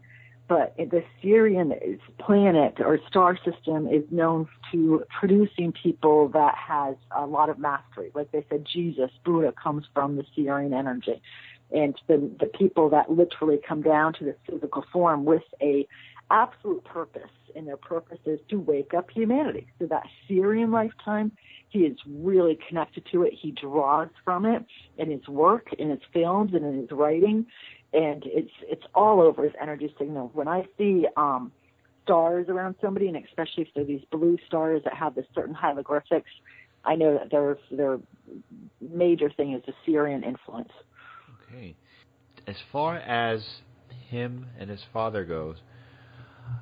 but the Sirian planet or star system is known to producing people that has a lot of mastery. Like they said, Jesus, Buddha comes from the Sirian energy. And the, the people that literally come down to the physical form with a absolute purpose, and their purpose is to wake up humanity. So that Sirian lifetime, he is really connected to it. He draws from it in his work, in his films, and in his writing and it's it's all over his energy signal. When I see um, stars around somebody, and especially if they're these blue stars that have this certain hieroglyphics, I know that their their major thing is the Sirian influence. Okay, as far as him and his father goes,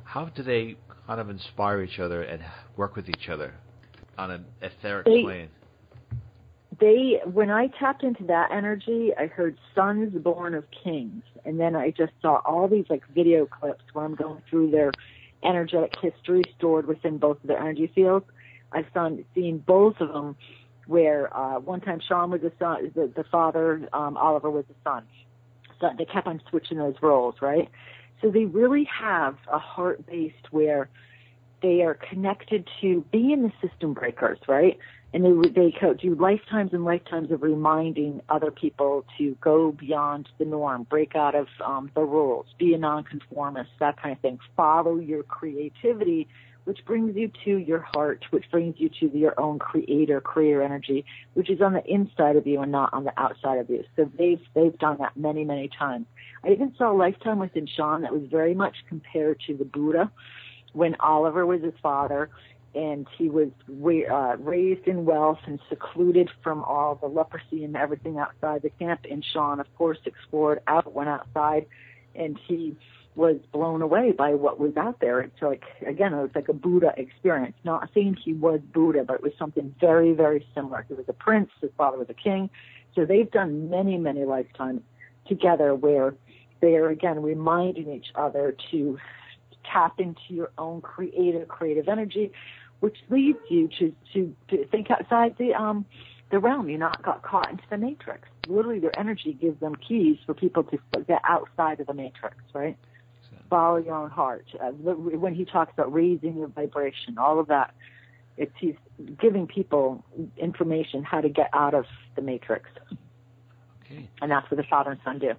how do they kind of inspire each other and work with each other on an etheric they, plane? They when I tapped into that energy, I heard sons born of kings, and then I just saw all these like video clips where I'm going through their energetic history stored within both of their energy fields. I've seen, seen both of them where uh, one time Sean was the son, the, the father, um, Oliver was the son. So they kept on switching those roles, right? So they really have a heart based where they are connected to being the system breakers, right? And they they do lifetimes and lifetimes of reminding other people to go beyond the norm, break out of um, the rules, be a nonconformist, that kind of thing. Follow your creativity, which brings you to your heart, which brings you to your own creator, creator energy, which is on the inside of you and not on the outside of you. So they've they've done that many many times. I even saw a lifetime within Sean that was very much compared to the Buddha when Oliver was his father and he was uh, raised in wealth and secluded from all the leprosy and everything outside the camp. And Sean, of course, explored out, went outside, and he was blown away by what was out there. It's like again, it was like a Buddha experience. Not saying he was Buddha, but it was something very, very similar. He was a prince, his father was a king. So they've done many, many lifetimes together where they are again reminding each other to tap into your own creative, creative energy, which leads you to, to, to think outside the, um, the realm. You're not got caught into the matrix. Literally, their energy gives them keys for people to get outside of the matrix, right? Follow your own heart. Uh, when he talks about raising your vibration, all of that, it's he's giving people information how to get out of the matrix. Okay. And that's what the father and son do.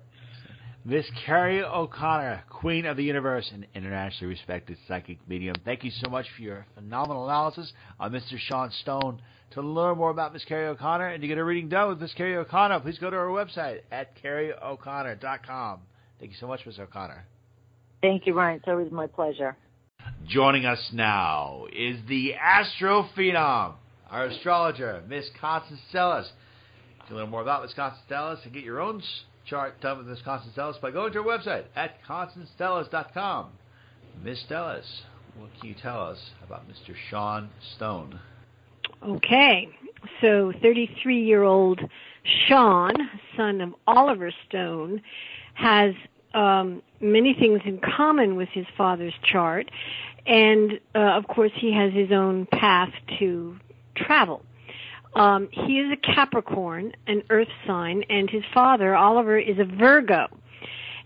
Miss Kerrie O'Connor, Queen of the Universe and internationally respected psychic medium. Thank you so much for your phenomenal analysis on Mr. Sean Stone. To learn more about Miss Kerrie O'Connor and to get a reading done with Miss Kerrie O'Connor, please go to our website at kerrieoconnor.com. Thank you so much, Miss O'Connor. Thank you, Ryan. It's always my pleasure. Joining us now is the astrophenom, our astrologer, Miss Constance Stellas. To learn more about Miss Constance Stellas and get your own chart done with Miss Constance Stellas by going to our website at constancestellas.com. Miss Stellas, what can you tell us about Mr. Sean Stone? Okay, so 33 year old Sean, son of Oliver Stone, has um, many things in common with his father's chart, and uh, of course, he has his own path to travel. Um, he is a Capricorn, an Earth sign, and his father, Oliver, is a Virgo.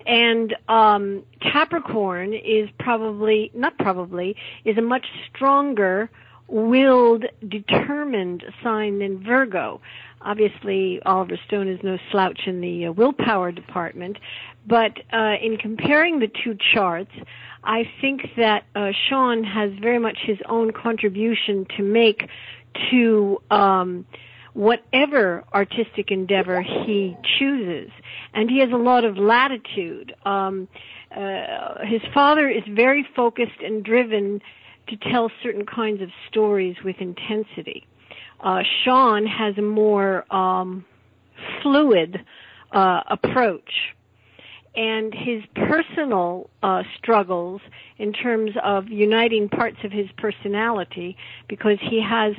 And um, Capricorn is probably, not probably, is a much stronger willed, determined sign than Virgo. Obviously, Oliver Stone is no slouch in the uh, willpower department, but uh, in comparing the two charts, I think that uh, Sean has very much his own contribution to make to um, whatever artistic endeavor he chooses, and he has a lot of latitude. Um, uh, his father is very focused and driven to tell certain kinds of stories with intensity. Uh, Sean has a more um, fluid uh, approach and his personal uh, struggles in terms of uniting parts of his personality because he has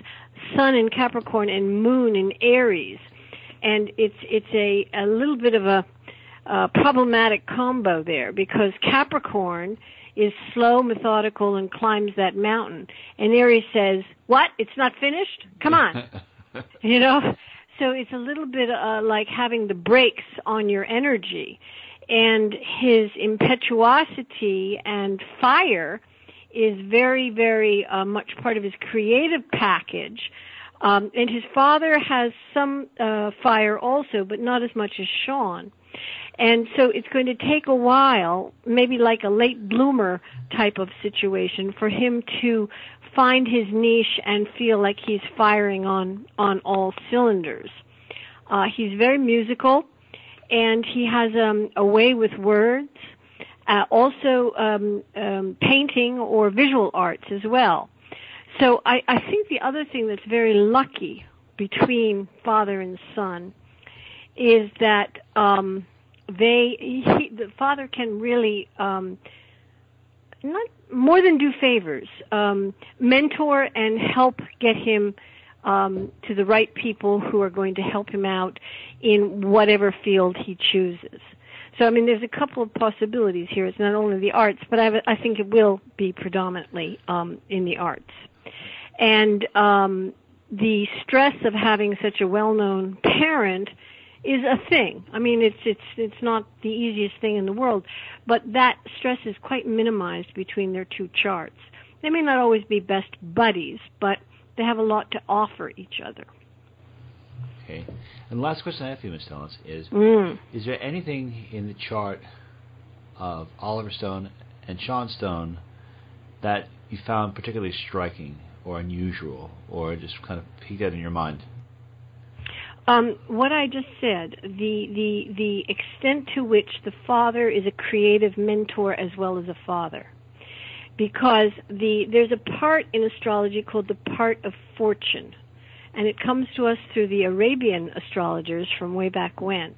sun in Capricorn and moon in Aries and it's it's a a little bit of a, a problematic combo there because Capricorn is slow, methodical, and climbs that mountain. And Aries says, "What? It's not finished? Come on!" you know. So it's a little bit uh, like having the brakes on your energy and his impetuosity and fire is very, very uh, much part of his creative package. Um, and his father has some uh, fire also, but not as much as Sean. And so it's going to take a while, maybe like a late bloomer type of situation, for him to find his niche and feel like he's firing on on all cylinders. Uh, he's very musical and he has um, a way with words, uh, also um, um, painting or visual arts as well. So I, I think the other thing that's very lucky between father and son is that um, they he, the father can really um, not more than do favors, um, mentor and help get him um, to the right people who are going to help him out in whatever field he chooses. So I mean, there's a couple of possibilities here. It's not only the arts, but I, I think it will be predominantly um, in the arts. And um, the stress of having such a well-known parent is a thing. I mean, it's it's it's not the easiest thing in the world, but that stress is quite minimized between their two charts. They may not always be best buddies, but they have a lot to offer each other. Okay. And the last question I have for you, Ms. Stellas, is Mm. is there anything in the chart of Oliver Stone and Sean Stone that you found particularly striking or unusual or just kind of peeked out in your mind? Um, what I just said, the, the, the extent to which the father is a creative mentor as well as a father. Because the, there's a part in astrology called the part of fortune. And it comes to us through the Arabian astrologers from way back when.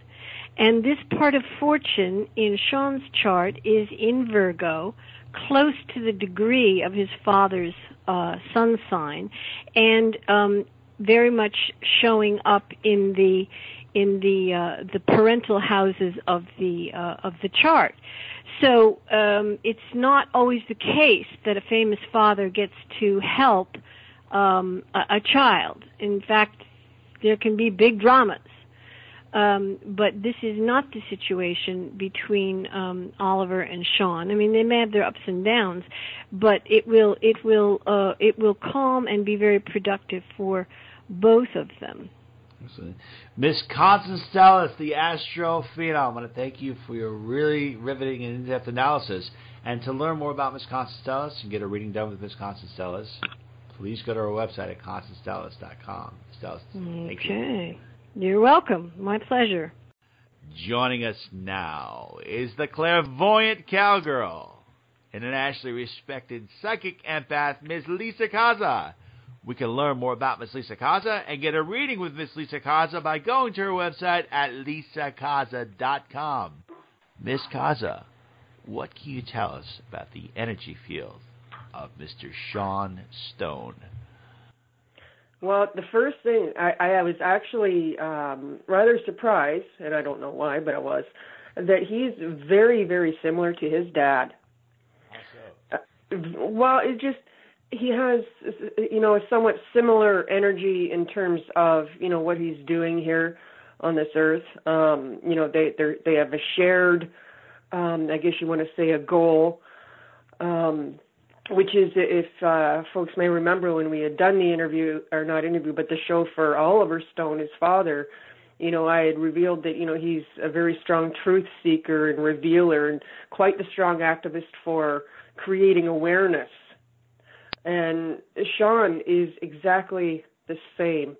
And this part of fortune in Sean's chart is in Virgo, close to the degree of his father's uh, sun sign, and um, very much showing up in the in the uh, the parental houses of the uh, of the chart. So um, it's not always the case that a famous father gets to help um, a, a child. In fact, there can be big dramas. Um, but this is not the situation between um, Oliver and Sean. I mean, they may have their ups and downs, but it will it will uh, it will calm and be very productive for both of them. Miss Constance Stellas, the Astro Phenom, I want to thank you for your really riveting and in-depth analysis. And to learn more about Miss Constance Stellas and get a reading done with Miss Constance Stellas, please go to our website at constancestellas.com. Stellas, thank you. Okay. You're welcome. My pleasure. Joining us now is the clairvoyant cowgirl, internationally respected psychic empath, Ms. Lisa Caza. We can learn more about Miss Lisa Caza and get a reading with Miss Lisa Caza by going to her website at lisacaza.com. Miss Caza, what can you tell us about the energy field of Mr. Sean Stone? Well, the first thing I, I was actually um, rather surprised, and I don't know why, but I was, that he's very, very similar to his dad. Uh, well, it just he has you know a somewhat similar energy in terms of you know what he's doing here on this earth. Um, you know they they they have a shared, um, I guess you want to say a goal. Um, which is if uh, folks may remember when we had done the interview or not interview but the show for Oliver Stone his father you know I had revealed that you know he's a very strong truth seeker and revealer and quite the strong activist for creating awareness and Sean is exactly the same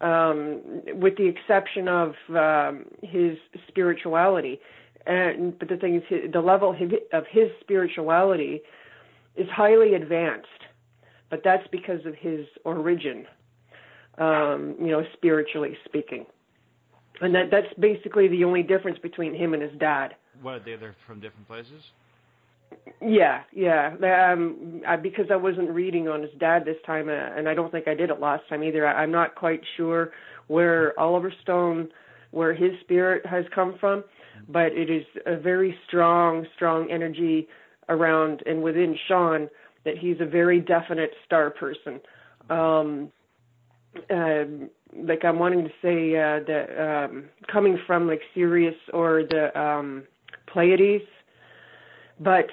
um, with the exception of um, his spirituality and but the thing is the level of his spirituality is highly advanced, but that's because of his origin, um, you know, spiritually speaking. And that that's basically the only difference between him and his dad. What? They're from different places? Yeah, yeah. Um, I, because I wasn't reading on his dad this time, uh, and I don't think I did it last time either. I, I'm not quite sure where Oliver Stone, where his spirit has come from, but it is a very strong, strong energy around and within Sean that he's a very definite star person. Um, uh, like I'm wanting to say uh, that um, coming from like Sirius or the um, Pleiades, but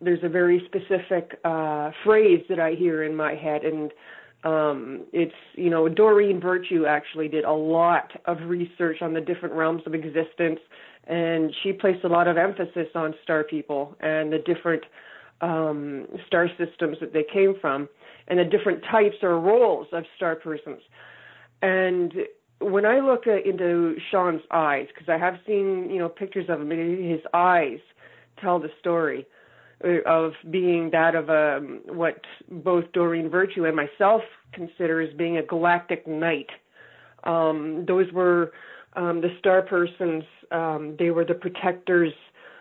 there's a very specific uh, phrase that I hear in my head, and um, it's you know Doreen Virtue actually did a lot of research on the different realms of existence and she placed a lot of emphasis on star people and the different um, star systems that they came from and the different types or roles of star persons. And when I look uh, into Sean's eyes, because I have seen you know pictures of him, in his eyes tell the story uh, of being that of a what both Doreen Virtue and myself consider as being a galactic knight. Um, those were um, the star persons um, they were the protectors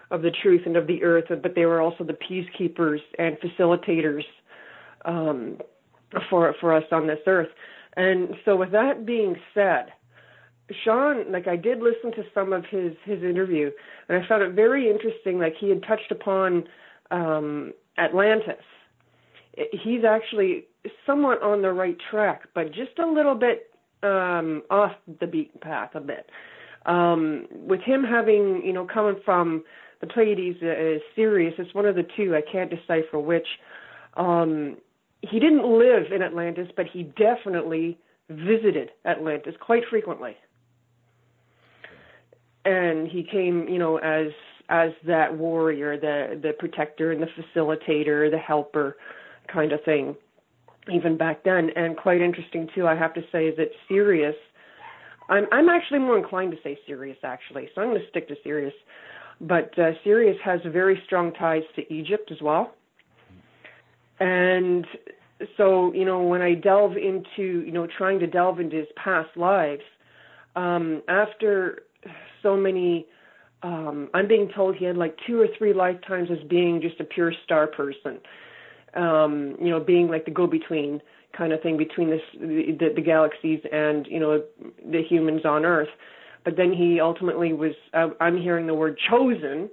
of the truth and of the earth, but they were also the peacekeepers and facilitators um, for for us on this earth. And so, with that being said, Sean, like I did listen to some of his his interview, and I found it very interesting. Like he had touched upon um, Atlantis. He's actually somewhat on the right track, but just a little bit um, off the beaten path a bit. Um, with him having, you know, coming from the Pleiades, uh, Sirius, it's one of the two. I can't decipher which. Um, he didn't live in Atlantis, but he definitely visited Atlantis quite frequently. And he came, you know, as as that warrior, the the protector and the facilitator, the helper kind of thing, even back then. And quite interesting too, I have to say, is that Sirius. I'm I'm actually more inclined to say Sirius actually, so I'm going to stick to Sirius. But uh, Sirius has very strong ties to Egypt as well. And so, you know, when I delve into, you know, trying to delve into his past lives, um, after so many, um, I'm being told he had like two or three lifetimes as being just a pure star person, um, you know, being like the go-between kind of thing between this, the, the galaxies and, you know, the humans on Earth. But then he ultimately was, uh, I'm hearing the word chosen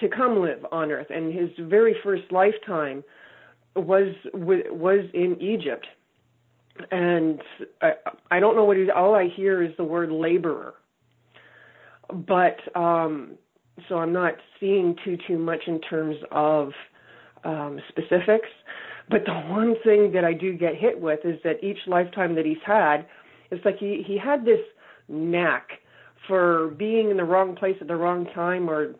to come live on Earth. And his very first lifetime, was was in Egypt, and I, I don't know what he's. All I hear is the word laborer, but um, so I'm not seeing too too much in terms of um, specifics. But the one thing that I do get hit with is that each lifetime that he's had, it's like he he had this knack for being in the wrong place at the wrong time or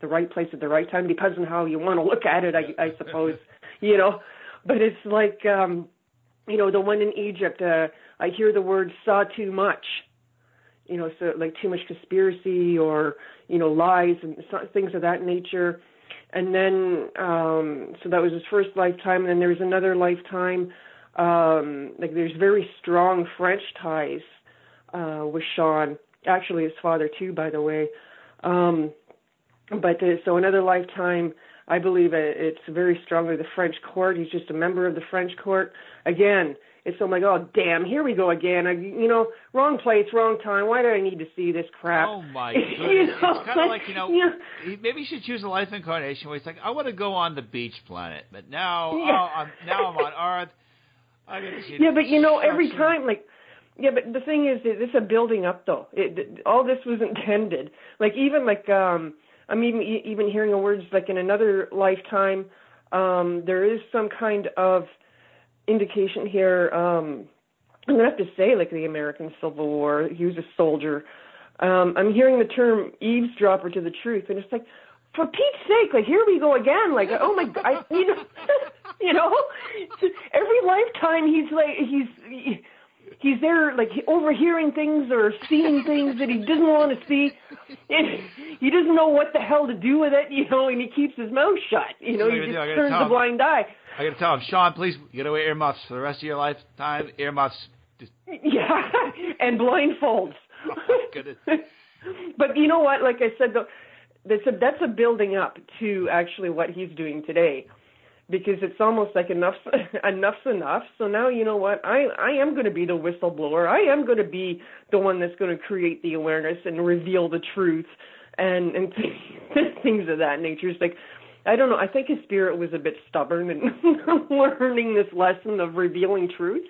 the right place at the right time. Depends on how you want to look at it, I, I suppose you know. But it's like, um, you know, the one in Egypt. Uh, I hear the word "saw too much," you know, so like too much conspiracy or you know lies and things of that nature. And then, um, so that was his first lifetime. And then there was another lifetime. Um, like there's very strong French ties uh, with Sean. Actually, his father too, by the way. Um, but uh, so another lifetime I believe it's very strongly the French court. He's just a member of the French court. Again, it's so like, oh damn, here we go again. I, you know, wrong place, wrong time. Why do I need to see this crap? Oh my goodness! you know, it's kind of like you know, yeah. maybe you should choose a life incarnation where it's like, I want to go on the beach planet, but now, yeah. oh, I'm, now I'm on Earth. I gotta yeah, but you know, every time, like, yeah, but the thing is, it's a building up though. It, all this was intended. Like even like um I'm even even hearing words like in another lifetime. Um, there is some kind of indication here. Um, I'm gonna have to say like the American Civil War. He was a soldier. Um, I'm hearing the term eavesdropper to the truth, and it's like, for Pete's sake, like here we go again. Like oh my I, you know, you know, every lifetime he's like he's. He, he's there like overhearing things or seeing things that he doesn't want to see. And he doesn't know what the hell to do with it you know and he keeps his mouth shut you know he just turns a blind eye. I gotta tell him sean please get away earmuffs for the rest of your lifetime earmuffs. Just... yeah and blindfolds. Oh, but you know what like i said though that's a that's a building up to actually what he's doing today because it's almost like enough enough's enough. So now you know what? I I am going to be the whistleblower. I am going to be the one that's going to create the awareness and reveal the truth and and things of that nature. It's like I don't know. I think his spirit was a bit stubborn in learning this lesson of revealing truths.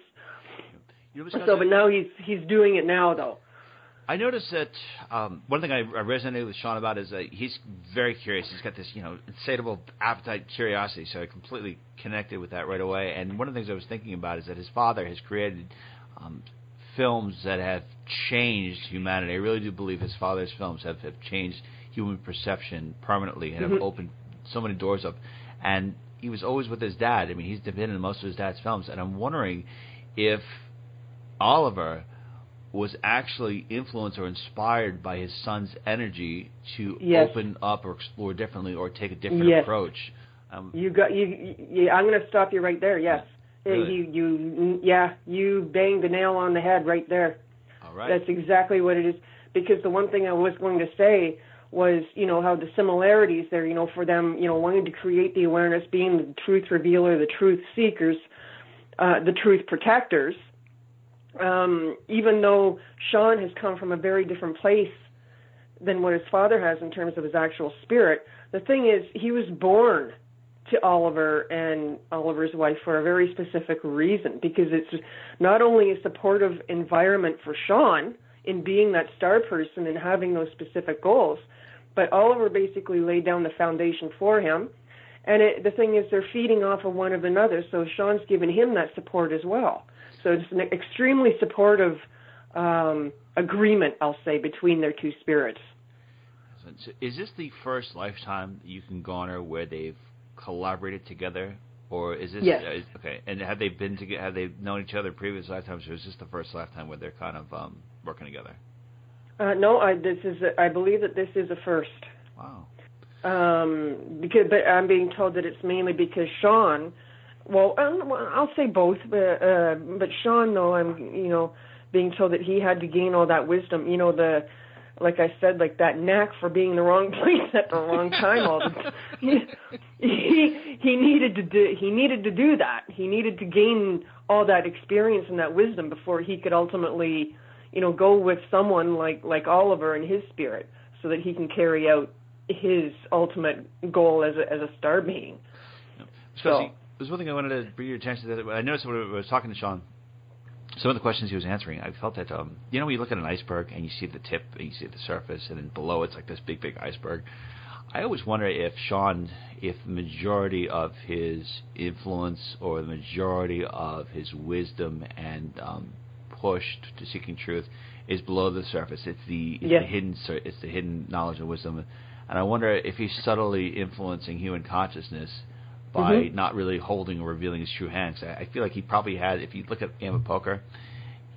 so, but now he's he's doing it now though. I noticed that um, one thing I, I resonated with Sean about is that he's very curious. He's got this, you know, insatiable appetite, curiosity. So I completely connected with that right away. And one of the things I was thinking about is that his father has created um, films that have changed humanity. I really do believe his father's films have, have changed human perception permanently and mm-hmm. have opened so many doors up. And he was always with his dad. I mean, he's been in most of his dad's films. And I'm wondering if Oliver was actually influenced or inspired by his son's energy to yes. open up or explore differently or take a different yes. approach. Um, you got you, you. I'm going to stop you right there. Yes, really? you you yeah you banged the nail on the head right there. All right. That's exactly what it is. Because the one thing I was going to say was, you know, how the similarities there, you know, for them, you know, wanting to create the awareness, being the truth revealer, the truth seekers, uh, the truth protectors um, even though Sean has come from a very different place than what his father has in terms of his actual spirit, the thing is, he was born to Oliver and Oliver's wife for a very specific reason because it's not only a supportive environment for Sean in being that star person and having those specific goals, but Oliver basically laid down the foundation for him. And it, the thing is, they're feeding off of one of another, so Sean's given him that support as well. So it's an extremely supportive um, agreement, I'll say, between their two spirits. So is this the first lifetime you can garner where they've collaborated together, or is this yes. uh, okay? And have they been together? Have they known each other previous lifetimes, or is this the first lifetime where they're kind of um, working together? Uh, no, I this is a, I believe that this is a first. Wow. Um, because but I'm being told that it's mainly because Sean. Well, um, I'll say both, but, uh, but Sean, though, I'm you know being told that he had to gain all that wisdom. You know the like I said, like that knack for being in the wrong place at the wrong time. All the time. He, he he needed to do he needed to do that. He needed to gain all that experience and that wisdom before he could ultimately, you know, go with someone like like Oliver and his spirit, so that he can carry out his ultimate goal as a as a star being. So, there's one thing I wanted to bring your attention to. I noticed when I was talking to Sean some of the questions he was answering, I felt that um, you know when you look at an iceberg and you see the tip and you see the surface, and then below it's like this big, big iceberg. I always wonder if Sean, if the majority of his influence or the majority of his wisdom and um, push to seeking truth is below the surface. It's the, it's yes. the hidden, it's the hidden knowledge and wisdom, and I wonder if he's subtly influencing human consciousness by mm-hmm. not really holding or revealing his true hands. I, I feel like he probably has. If you look at game of poker,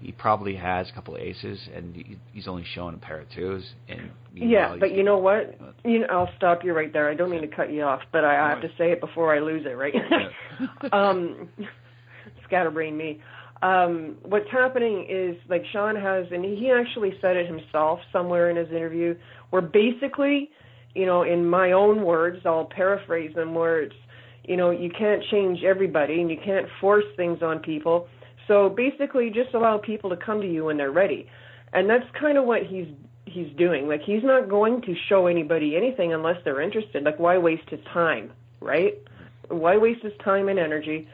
he probably has a couple of aces, and he, he's only showing a pair of twos. And yeah, but you know what? You know, I'll stop you right there. I don't mean to cut you off, but I, I have to say it before I lose it, right? um, scatterbrain me. Um, what's happening is like Sean has, and he actually said it himself somewhere in his interview, where basically, you know, in my own words, I'll paraphrase them, where it's you know you can't change everybody and you can't force things on people. So basically just allow people to come to you when they're ready. And that's kind of what he's he's doing. Like he's not going to show anybody anything unless they're interested. Like why waste his time right? Why waste his time and energy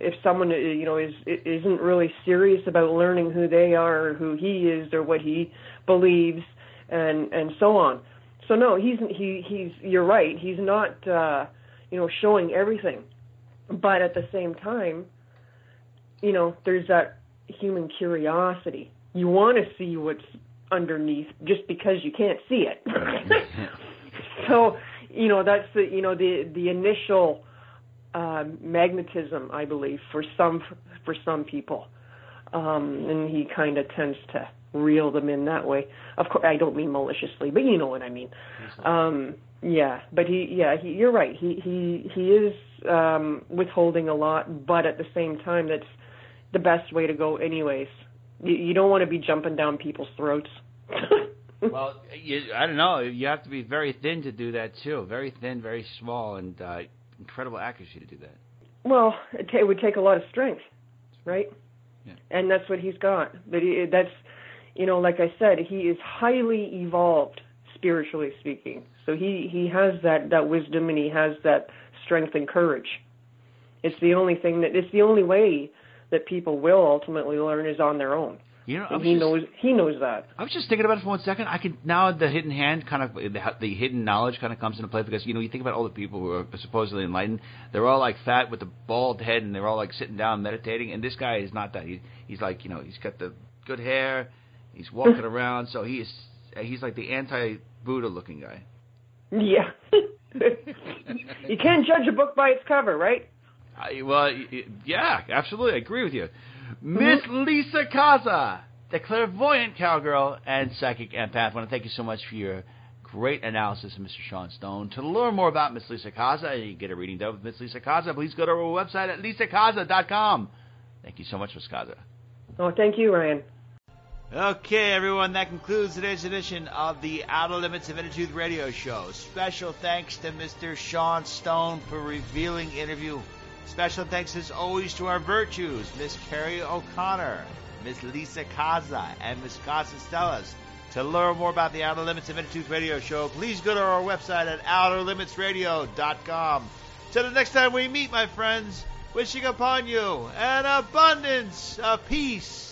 if someone uh, you know is isn't really serious about learning who they are or who he is or what he believes and and so on? So no he's he he's you're right. He's not uh you know, showing everything. But at the same time, you know, there's that human curiosity. You want to see what's underneath just because you can't see it. so, you know, that's the you know the the initial uh, magnetism, I believe, for some for some people, um, and he kind of tends to reel them in that way. Of course, I don't mean maliciously, but you know what I mean. Um, yeah, but he, yeah, he, you're right. He he he is um, withholding a lot, but at the same time, that's the best way to go, anyways. You, you don't want to be jumping down people's throats. well, you, I don't know. You have to be very thin to do that too. Very thin, very small, and uh, incredible accuracy to do that. Well, it, t- it would take a lot of strength, right? Yeah. And that's what he's got. But he, that's, you know, like I said, he is highly evolved spiritually speaking. So he he has that that wisdom and he has that strength and courage. It's the only thing that it's the only way that people will ultimately learn is on their own. You know, and he just, knows he knows that. I was just thinking about it for one second. I can now the hidden hand kind of the, the hidden knowledge kind of comes into play because you know you think about all the people who are supposedly enlightened. They're all like fat with a bald head and they're all like sitting down meditating. And this guy is not that. He, he's like you know he's got the good hair. He's walking around, so he is he's like the anti Buddha looking guy. Yeah. you can't judge a book by its cover, right? I, well, yeah, absolutely. I agree with you. Miss mm-hmm. Lisa Caza, the clairvoyant cowgirl and psychic empath. I want to thank you so much for your great analysis Mr. Sean Stone. To learn more about Miss Lisa Caza and get a reading done with Miss Lisa Caza, please go to our website at lisacaza.com. Thank you so much, Miss Caza. Oh, thank you, Ryan. Okay, everyone, that concludes today's edition of the Outer Limits of Inner Truth radio show. Special thanks to Mr. Sean Stone for revealing interview. Special thanks, as always, to our virtues, Miss Kerrie O'Connor, Miss Lisa Caza, and Miss Casa Stellas. To learn more about the Outer Limits of Inner Radio Show, please go to our website at outerlimitsradio.com. Till the next time we meet, my friends, wishing upon you an abundance of peace,